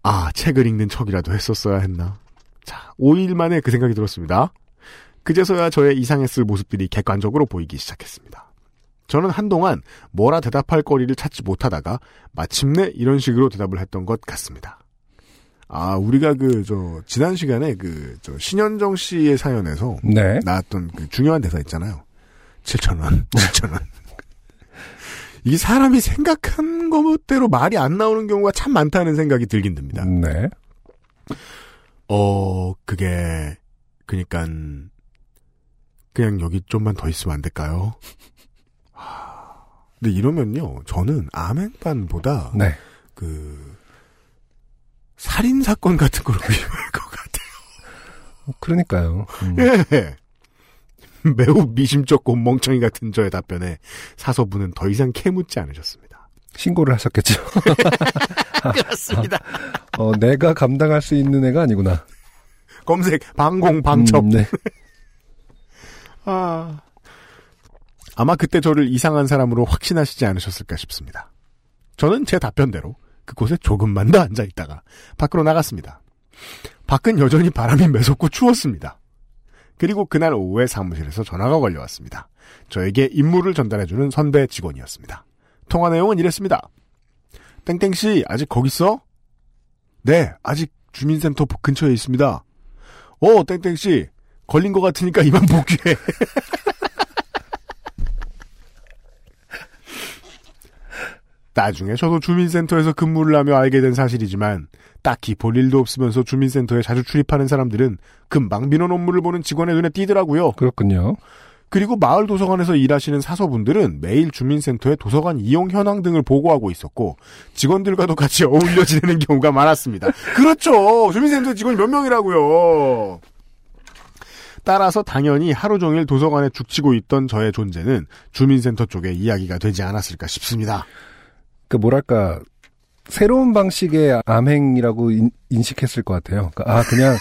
아, 책을 읽는 척이라도 했었어야 했나. 자, 5일 만에 그 생각이 들었습니다. 그제서야 저의 이상했을 모습들이 객관적으로 보이기 시작했습니다. 저는 한동안 뭐라 대답할 거리를 찾지 못하다가 마침내 이런 식으로 대답을 했던 것 같습니다. 아, 우리가 그, 저, 지난 시간에 그, 저, 신현정 씨의 사연에서 네. 나왔던 그 중요한 대사 있잖아요. 7천원, 7천원. 이게 사람이 생각한 것대로 말이 안 나오는 경우가 참 많다는 생각이 들긴 듭니다. 네. 어, 그게, 그니깐, 그냥 여기 좀만 더 있으면 안 될까요? 하, 근데 이러면요, 저는 암행반보다, 네. 그, 살인사건 같은 걸로 위험할 것 같아요. 그러니까요. 음. 예. 매우 미심쩍고 멍청이 같은 저의 답변에 사서분은 더 이상 캐묻지 않으셨습니다. 신고를 하셨겠죠. 그렇습니다. 어, 내가 감당할 수 있는 애가 아니구나. 검색, 방공, 방첩. 음, 네. 아. 아마 그때 저를 이상한 사람으로 확신하시지 않으셨을까 싶습니다. 저는 제 답변대로 그곳에 조금만 더 앉아 있다가 밖으로 나갔습니다. 밖은 여전히 바람이 매섭고 추웠습니다. 그리고 그날 오후에 사무실에서 전화가 걸려왔습니다. 저에게 임무를 전달해주는 선배 직원이었습니다. 통화 내용은 이랬습니다. 땡땡씨, 아직 거기 있어? 네, 아직 주민센터 근처에 있습니다. 어, 땡땡씨, 걸린 것 같으니까 이만 복귀해. 나중에 저도 주민센터에서 근무를 하며 알게 된 사실이지만 딱히 볼 일도 없으면서 주민센터에 자주 출입하는 사람들은 금방 민원 업무를 보는 직원의 눈에 띄더라고요. 그렇군요. 그리고 마을 도서관에서 일하시는 사서분들은 매일 주민센터에 도서관 이용 현황 등을 보고하고 있었고 직원들과도 같이 어울려 지내는 경우가 많았습니다. 그렇죠. 주민센터 직원이 몇 명이라고요. 따라서 당연히 하루 종일 도서관에 죽치고 있던 저의 존재는 주민센터 쪽의 이야기가 되지 않았을까 싶습니다. 그 뭐랄까 새로운 방식의 암행이라고 인, 식했을 것 같아요. 그러니까 아 그냥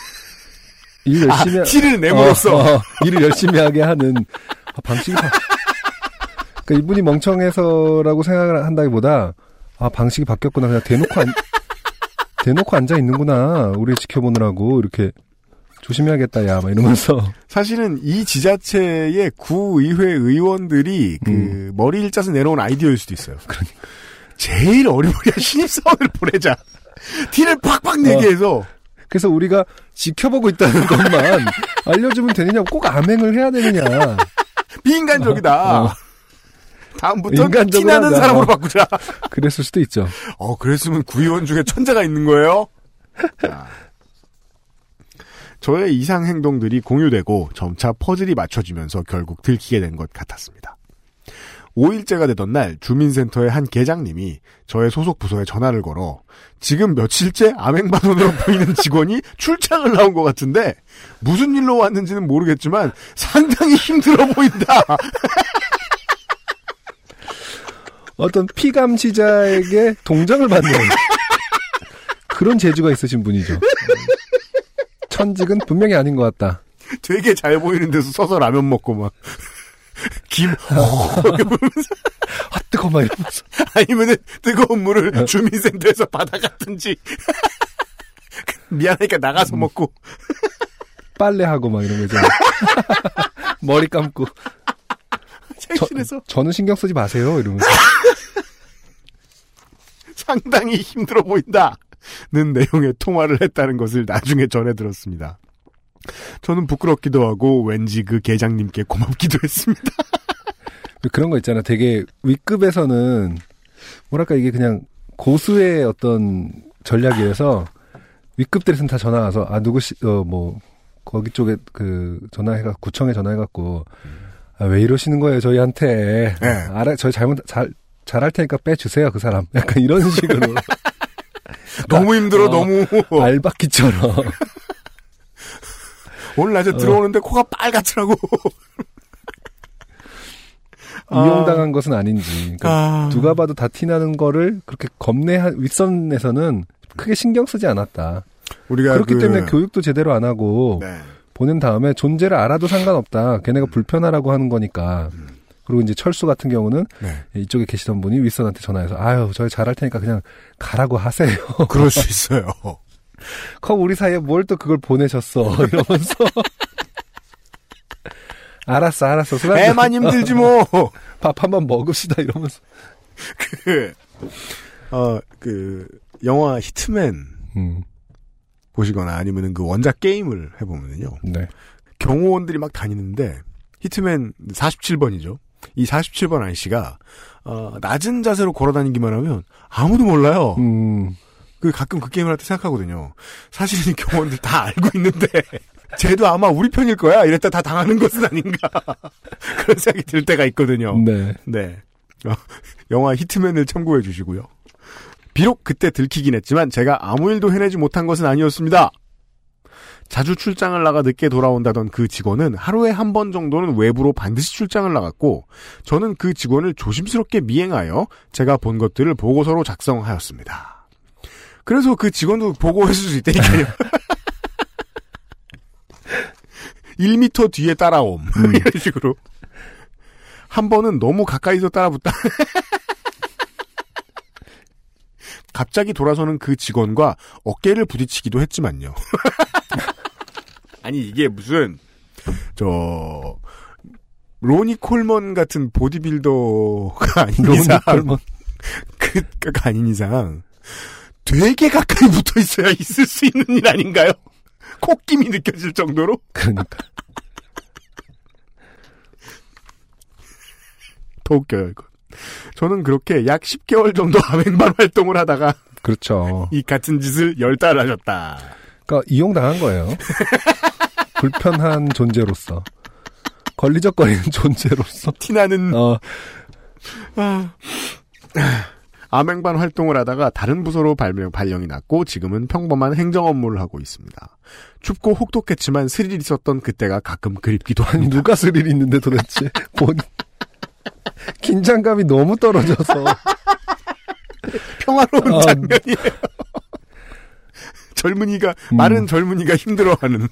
일 열심히 아, 티를 내므로써 어, 어, 일을 열심히 하게 하는 아, 방식이 바... 그러니까 이분이 멍청해서라고 생각을 한다기보다 아 방식이 바뀌었구나 그냥 대놓고 안, 대놓고 앉아 있는구나 우리 지켜보느라고 이렇게 조심해야겠다 야 막 이러면서 사실은 이 지자체의 구의회 의원들이 그 음. 머리를 짜서 내놓은 아이디어일 수도 있어요. 그러니까 제일 어리버리한 신입사원을 보내자. 티를 팍팍 내게 어. 해서 그래서 우리가 지켜보고 있다는 것만 알려주면 되느냐 꼭 암행을 해야 되느냐 비인간적이다. 어, 어. 다음부터 인간적으로 티나는. 사람으로 어. 바꾸자. 그랬을 수도 있죠. 어, 그랬으면 구의원 중에 천재가 있는 거예요? 자. 저의 이상 행동들이 공유되고 점차 퍼즐이 맞춰지면서 결국 들키게 된 것 같았습니다. 5일째가 되던 날 주민센터의 한 계장님이 저의 소속 부서에 전화를 걸어 지금 며칠째 암행반원으로 보이는 직원이 출장을 나온 것 같은데 무슨 일로 왔는지는 모르겠지만 상당히 힘들어 보인다. 어떤 피감시자에게 동정을 받는 그런 재주가 있으신 분이죠. 천직은 분명히 아닌 것 같다. 되게 잘 보이는 데서 서서 라면 먹고 막 김, 어, 아 뜨거 막 이러면서. 아니면은 뜨거운 물을 주민센터에서 받아갔든지. 미안하니까 나가서 먹고. 빨래하고 막 이런 거죠. 머리 감고. 세실에서? 저는 신경 쓰지 마세요 이러면서. 상당히 힘들어 보인다 는 내용의 통화를 했다는 것을 나중에 전해 들었습니다. 저는 부끄럽기도 하고 왠지 그 계장님께 고맙기도 했습니다. 그런 거 있잖아. 되게 윗급에서는 뭐랄까 이게 그냥 고수의 어떤 전략이어서 윗급들에서는 다 전화 와서 아 누구 씨어뭐 거기 쪽에 그 전화해가 구청에 전화해갖고 아, 왜 이러시는 거예요 저희한테 네. 알아 저희 잘못 잘 잘할 테니까 빼주세요 그 사람 약간 이런 식으로 너무 힘들어 어, 너무 알바끼처럼 오늘 낮에 들어오는데 코가 빨갛더라고. 이용당한 것은 아닌지 그러니까 아. 누가 봐도 다 티나는 거를 그렇게 겁내한 윗선에서는 크게 신경 쓰지 않았다. 우리가 그렇기 그- 때문에 교육도 제대로 안 하고 네. 보낸 다음에 존재를 알아도 상관없다. 걔네가 불편하라고 하는 거니까. 그리고 이제 철수 같은 경우는 네. 이쪽에 계시던 분이 윗선한테 전화해서 아유 저희 잘할 테니까 그냥 가라고 하세요. 그럴 수 있어요. 컵 우리 사이에 뭘 또 그걸 보내셨어 이러면서 알았어 알았어 술 한잔- 애만 힘들지 뭐. 밥 한 번 먹읍시다 이러면서 그, 어, 그, 영화 히트맨 음, 보시거나 아니면은 그 원작 게임을 해보면은요. 네. 경호원들이 막 다니는데, 히트맨 47번이죠. 이 47번 아저씨가, 어, 낮은 자세로 걸어 다니기만 하면 아무도 몰라요. 음, 그 가끔 그 게임을 할 때 생각하거든요. 사실 이 경호원들 다 알고 있는데, 쟤도 아마 우리 편일 거야. 이랬다 다 당하는 것은 아닌가. 그런 생각이 들 때가 있거든요. 네. 네. 어, 영화 히트맨을 참고해 주시고요. 비록 그때 들키긴 했지만 제가 아무 일도 해내지 못한 것은 아니었습니다. 자주 출장을 나가 늦게 돌아온다던 그 직원은 하루에 한 번 정도는 외부로 반드시 출장을 나갔고 저는 그 직원을 조심스럽게 미행하여 제가 본 것들을 보고서로 작성하였습니다. 그래서 그 직원도 보고해 줄수 있다니까요. 1미터 뒤에 따라옴. 이런 식으로. 한 번은 너무 가까이서 따라붙다. 갑자기 돌아서는 그 직원과 어깨를 부딪히기도 했지만요. 아니 이게 무슨 저 로니 콜먼 같은 보디빌더가 아닌 이상 콜먼. 그가 아닌 이상 되게 가까이 붙어 있어야 있을 수 있는 일 아닌가요? 콧김이 느껴질 정도로 그러니까 더 웃겨요 이거. 저는 그렇게 약 10개월 정도 암행반 활동을 하다가 그렇죠. 이 같은 짓을 열달 하셨다. 그러니까 이용당한 거예요. 불편한 존재로서 걸리적거리는 존재로서 티나는 어, 아, 암행반 활동을 하다가 다른 부서로 발명, 발령이 났고 지금은 평범한 행정 업무를 하고 있습니다. 춥고 혹독했지만 스릴 있었던 그때가 가끔 그립기도 합니다. 누가 스릴 있는데 도대체. 본, 긴장감이 너무 떨어져서. 평화로운 어. 장면이에요. 젊은이가 음. 마른 젊은이가 힘들어하는.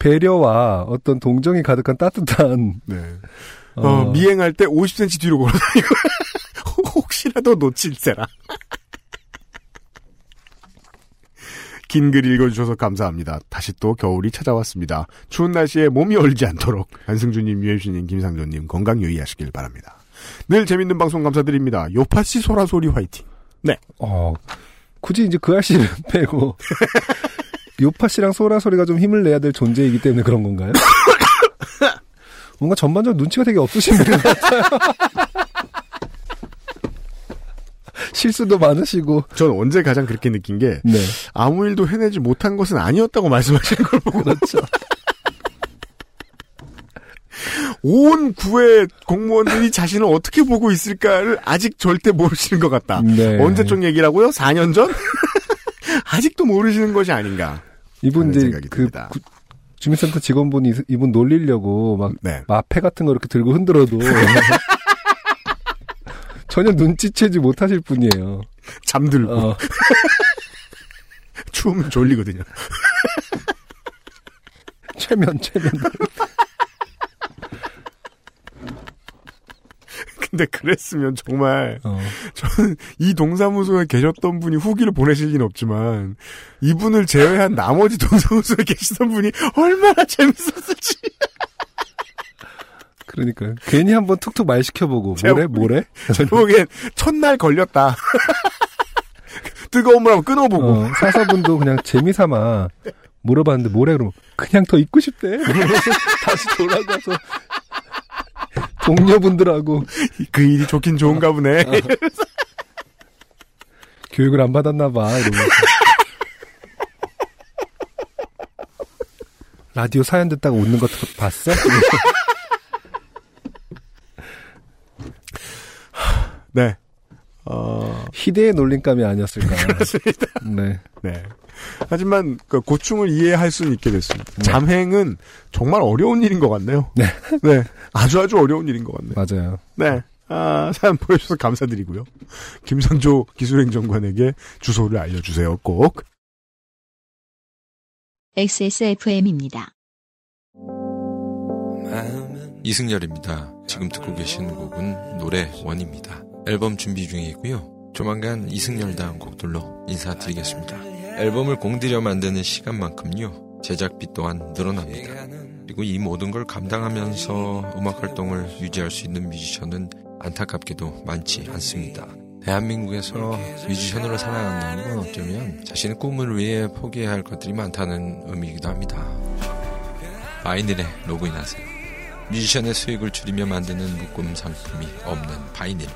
배려와 어떤 동정이 가득한 따뜻한. 네. 어, 미행할 때 50cm 뒤로 걸어다니고 혹시라도 놓칠세라. 긴 글 읽어주셔서 감사합니다. 다시 또 겨울이 찾아왔습니다. 추운 날씨에 몸이 얼지 않도록 한승주님, 유현수님, 김상조님 건강 유의하시길 바랍니다. 늘 재밌는 방송 감사드립니다. 요파씨 소라소리 화이팅. 네. 어, 굳이 이제 그 아씨를 빼고. 요파 씨랑 소라 소리가 좀 힘을 내야 될 존재이기 때문에 그런 건가요? 뭔가 전반적으로 눈치가 되게 없으신 분 같아요. 실수도 많으시고. 전 언제 가장 그렇게 느낀 게 네. 아무 일도 해내지 못한 것은 아니었다고 말씀하시는 걸 보고 그렇죠. 온 구의 공무원들이 자신을 어떻게 보고 있을까를 아직 절대 모르시는 것 같다. 네. 언제적 얘기라고요? 4년 전? 아직도 모르시는 것이 아닌가. 이분 이제 그. 구- 주민센터 직원분이 이- 이분 놀리려고 막 네. 마패 같은 거 이렇게 들고 흔들어도 전혀 눈치채지 못하실 분이에요. 잠들고 어, 추우면 졸리거든요. 최면 최면. 근데 그랬으면 정말 어. 저는 이 동사무소에 계셨던 분이 후기를 보내실 리는 없지만 이분을 제외한 나머지 동사무소에 계시던 분이 얼마나 재밌었을지. 그러니까 괜히 한번 툭툭 말 시켜보고 뭐래 뭐래. 제목엔 첫날 걸렸다. 뜨거운 물 한번 끊어보고. 어, 사사분도 그냥 재미삼아 물어봤는데 뭐래 그러면 그냥 더 있고 싶대. 다시 돌아가서 동료분들하고 그 일이 좋긴 좋은가 보네. 교육을 안 받았나 봐 이러면서. 라디오 사연 듣다가 웃는 거 봤어? 네. 어, 희대의 놀림감이 아니었을까. 그렇습니다. 네. 네. 하지만 그 고충을 이해할 수는 있게 됐습니다. 네. 잠행은 정말 어려운 일인 것 같네요. 네. 네. 아주 아주 어려운 일인 것 같네요. 맞아요. 네. 아, 사연 보여주셔서 감사드리고요. 김상조 기술행정관에게 주소를 알려주세요. 꼭. XSFM입니다. 이승열입니다. 지금 듣고 계신 곡은 노래 원입니다. 앨범 준비 중이고요. 조만간 이승열 다음 곡들로 인사드리겠습니다. 앨범을 공들여 만드는 시간만큼요. 제작비 또한 늘어납니다. 그리고 이 모든 걸 감당하면서 음악 활동을 유지할 수 있는 뮤지션은 안타깝게도 많지 않습니다. 대한민국에서 뮤지션으로 살아간다는 건 어쩌면 자신의 꿈을 위해 포기해야 할 것들이 많다는 의미이기도 합니다. 바이닐에 로그인하세요. 뮤지션의 수익을 줄이며 만드는 묶음 상품이 없는 바이닐.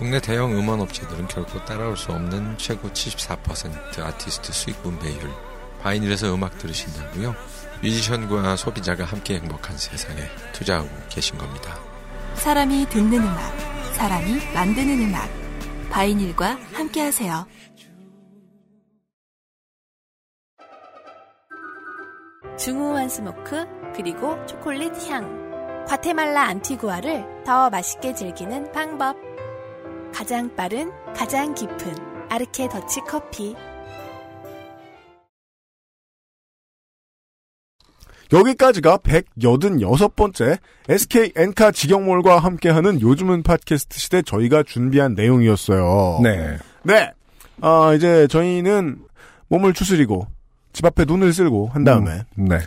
국내 대형 음원 업체들은 결코 따라올 수 없는 최고 74% 아티스트 수익 분배율. 바이닐에서 음악 들으신다고요? 뮤지션과 소비자가 함께 행복한 세상에 투자하고 계신 겁니다. 사람이 듣는 음악, 사람이 만드는 음악. 바이닐과 함께 하세요. 중후한 smoke 그리고 초콜릿 향. 과테말라 안티구아를 더 맛있게 즐기는 방법. 가장 빠른, 가장 깊은 아르케 더치 커피. 여기까지가 186번째 SK 엔카 직영몰과 함께하는 요즘은 팟캐스트 시대 저희가 준비한 내용이었어요. 네. 네. 아, 이제 저희는 몸을 추스리고 집 앞에 눈을 쓸고 한 다음에 음, 네.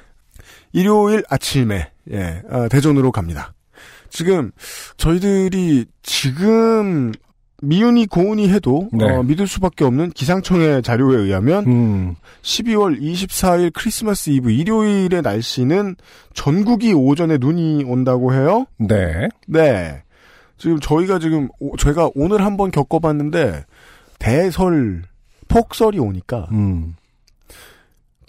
일요일 아침에 예, 아, 대전으로 갑니다. 지금 저희들이 지금 미운이 고운이 해도 네. 어, 믿을 수밖에 없는 기상청의 자료에 의하면 음, 12월 24일 크리스마스 이브 일요일의 날씨는 전국이 오전에 눈이 온다고 해요. 네. 네. 지금 저희가 지금 오- 제가 오늘 한번 겪어봤는데 대설 폭설이 오니까 음,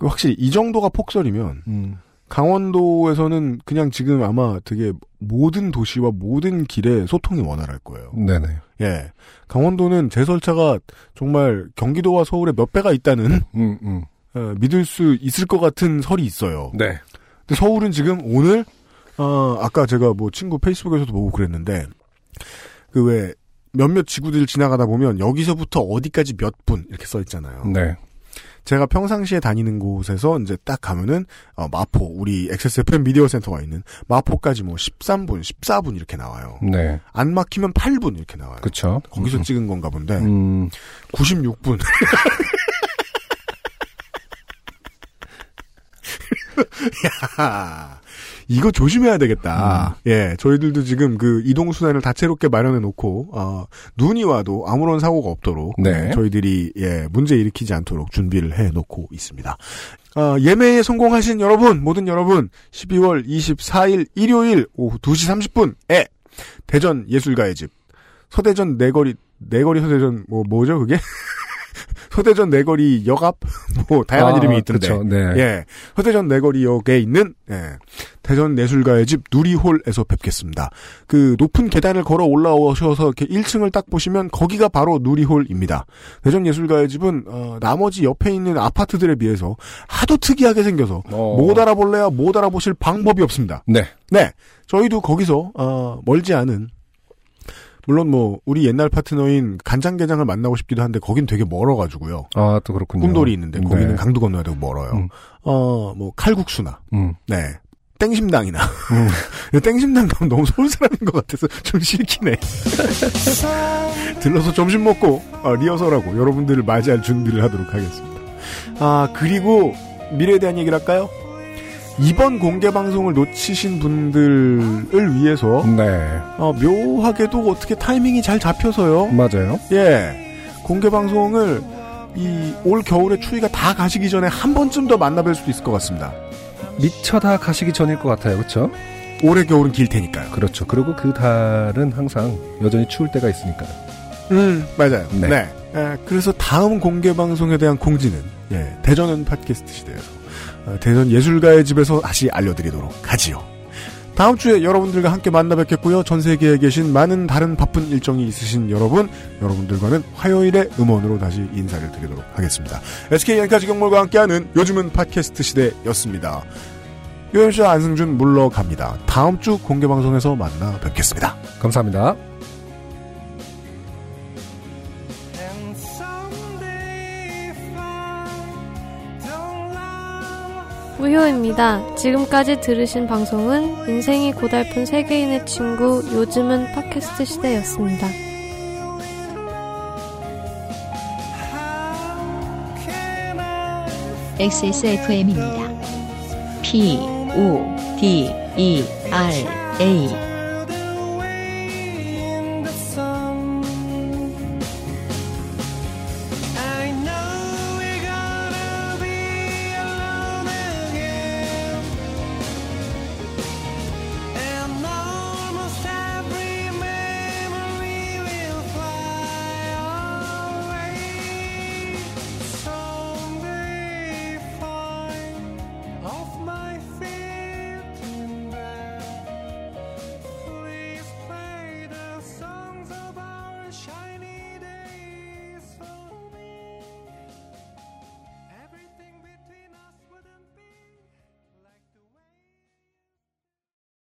확실히 이 정도가 폭설이면 음. 강원도에서는 그냥 지금 아마 되게 모든 도시와 모든 길에 소통이 원활할 거예요. 네네. 예. 강원도는 제설차가 정말 경기도와 서울에 몇 배가 있다는 음, 음. 어, 믿을 수 있을 것 같은 설이 있어요. 네. 근데 서울은 지금 오늘 어, 아까 제가 뭐 친구 페이스북에서도 보고 그랬는데 그 왜 몇몇 지구들 지나가다 보면 여기서부터 어디까지 몇 분 이렇게 써 있잖아요. 네. 제가 평상시에 다니는 곳에서 이제 딱 가면은 어, 마포 우리 XSFM 미디어 센터가 있는 마포까지 뭐 13분, 14분 이렇게 나와요. 네. 안 막히면 8분 이렇게 나와요. 그쵸. 거기서 음, 찍은 건가 본데 음, 96분. 야, 이거 조심해야 되겠다. 예, 저희들도 지금 그 이동 수단을 다채롭게 마련해 놓고 어, 눈이 와도 아무런 사고가 없도록 네. 예, 저희들이 예, 문제 일으키지 않도록 준비를 해 놓고 있습니다. 어, 예매에 성공하신 여러분, 모든 여러분, 12월 24일 일요일 오후 2시 30분에 대전 예술가의 집 서대전 내거리 내거리 서대전 뭐 뭐죠 그게 서대전 내거리 역 앞? 뭐 다양한 아, 이름이 있던데. 그쵸, 네. 예. 서대전 내거리 역에 있는 예. 대전 예술가의 집 누리홀에서 뵙겠습니다. 그 높은 계단을 걸어 올라오셔서 이렇게 1층을 딱 보시면 거기가 바로 누리홀입니다. 대전 예술가의 집은 어, 나머지 옆에 있는 아파트들에 비해서 하도 특이하게 생겨서 어. 못 알아볼래야 못 알아보실 방법이 없습니다. 네. 네, 저희도 거기서 어, 멀지 않은 물론 뭐 우리 옛날 파트너인 간장게장을 만나고 싶기도 한데 거긴 되게 멀어가지고요. 아, 또 그렇군요. 꿈돌이 있는데 거기는 네. 강도 건너야 되고 멀어요. 음. 어뭐 칼국수나 음. 네 땡심당이나 땡심당 가면 너무 서울 사람인 것 같아서 좀 싫긴 해. 들러서 점심 먹고 어, 리허설하고 여러분들을 맞이할 준비를 하도록 하겠습니다. 아 그리고 미래에 대한 얘기를 할까요? 이번 공개 방송을 놓치신 분들을 위해서 네. 어, 묘하게도 어떻게 타이밍이 잘 잡혀서요. 맞아요. 예. 공개 방송을 이 올 겨울에 추위가 다 가시기 전에 한 번쯤 더 만나뵐 수도 있을 것 같습니다. 미처 다 가시기 전일 것 같아요. 그렇죠? 올해 겨울은 길 테니까요. 그렇죠. 그리고 그 달은 항상 여전히 추울 때가 있으니까요. 음, 맞아요. 네. 네. 예, 그래서 다음 공개 방송에 대한 공지는 예, 대전은 팟캐스트 어, 대전 예술가의 집에서 다시 알려드리도록 하지요. 다음 주에 여러분들과 함께 만나 뵙겠고요. 전 세계에 계신 많은 다른 바쁜 일정이 있으신 여러분, 여러분들과는 화요일에 음원으로 다시 인사를 드리도록 하겠습니다. SK 엔카 직영몰과 함께하는 요즘은 팟캐스트 시대였습니다. 유현씨와 안승준 물러갑니다. 다음 주 공개 방송에서 만나 뵙겠습니다. 감사합니다. 우효입니다. 지금까지 들으신 방송은 인생이 고달픈 세계인의 친구 요즘은 팟캐스트 시대였습니다. XSFM입니다. P, O, D, E, R, A.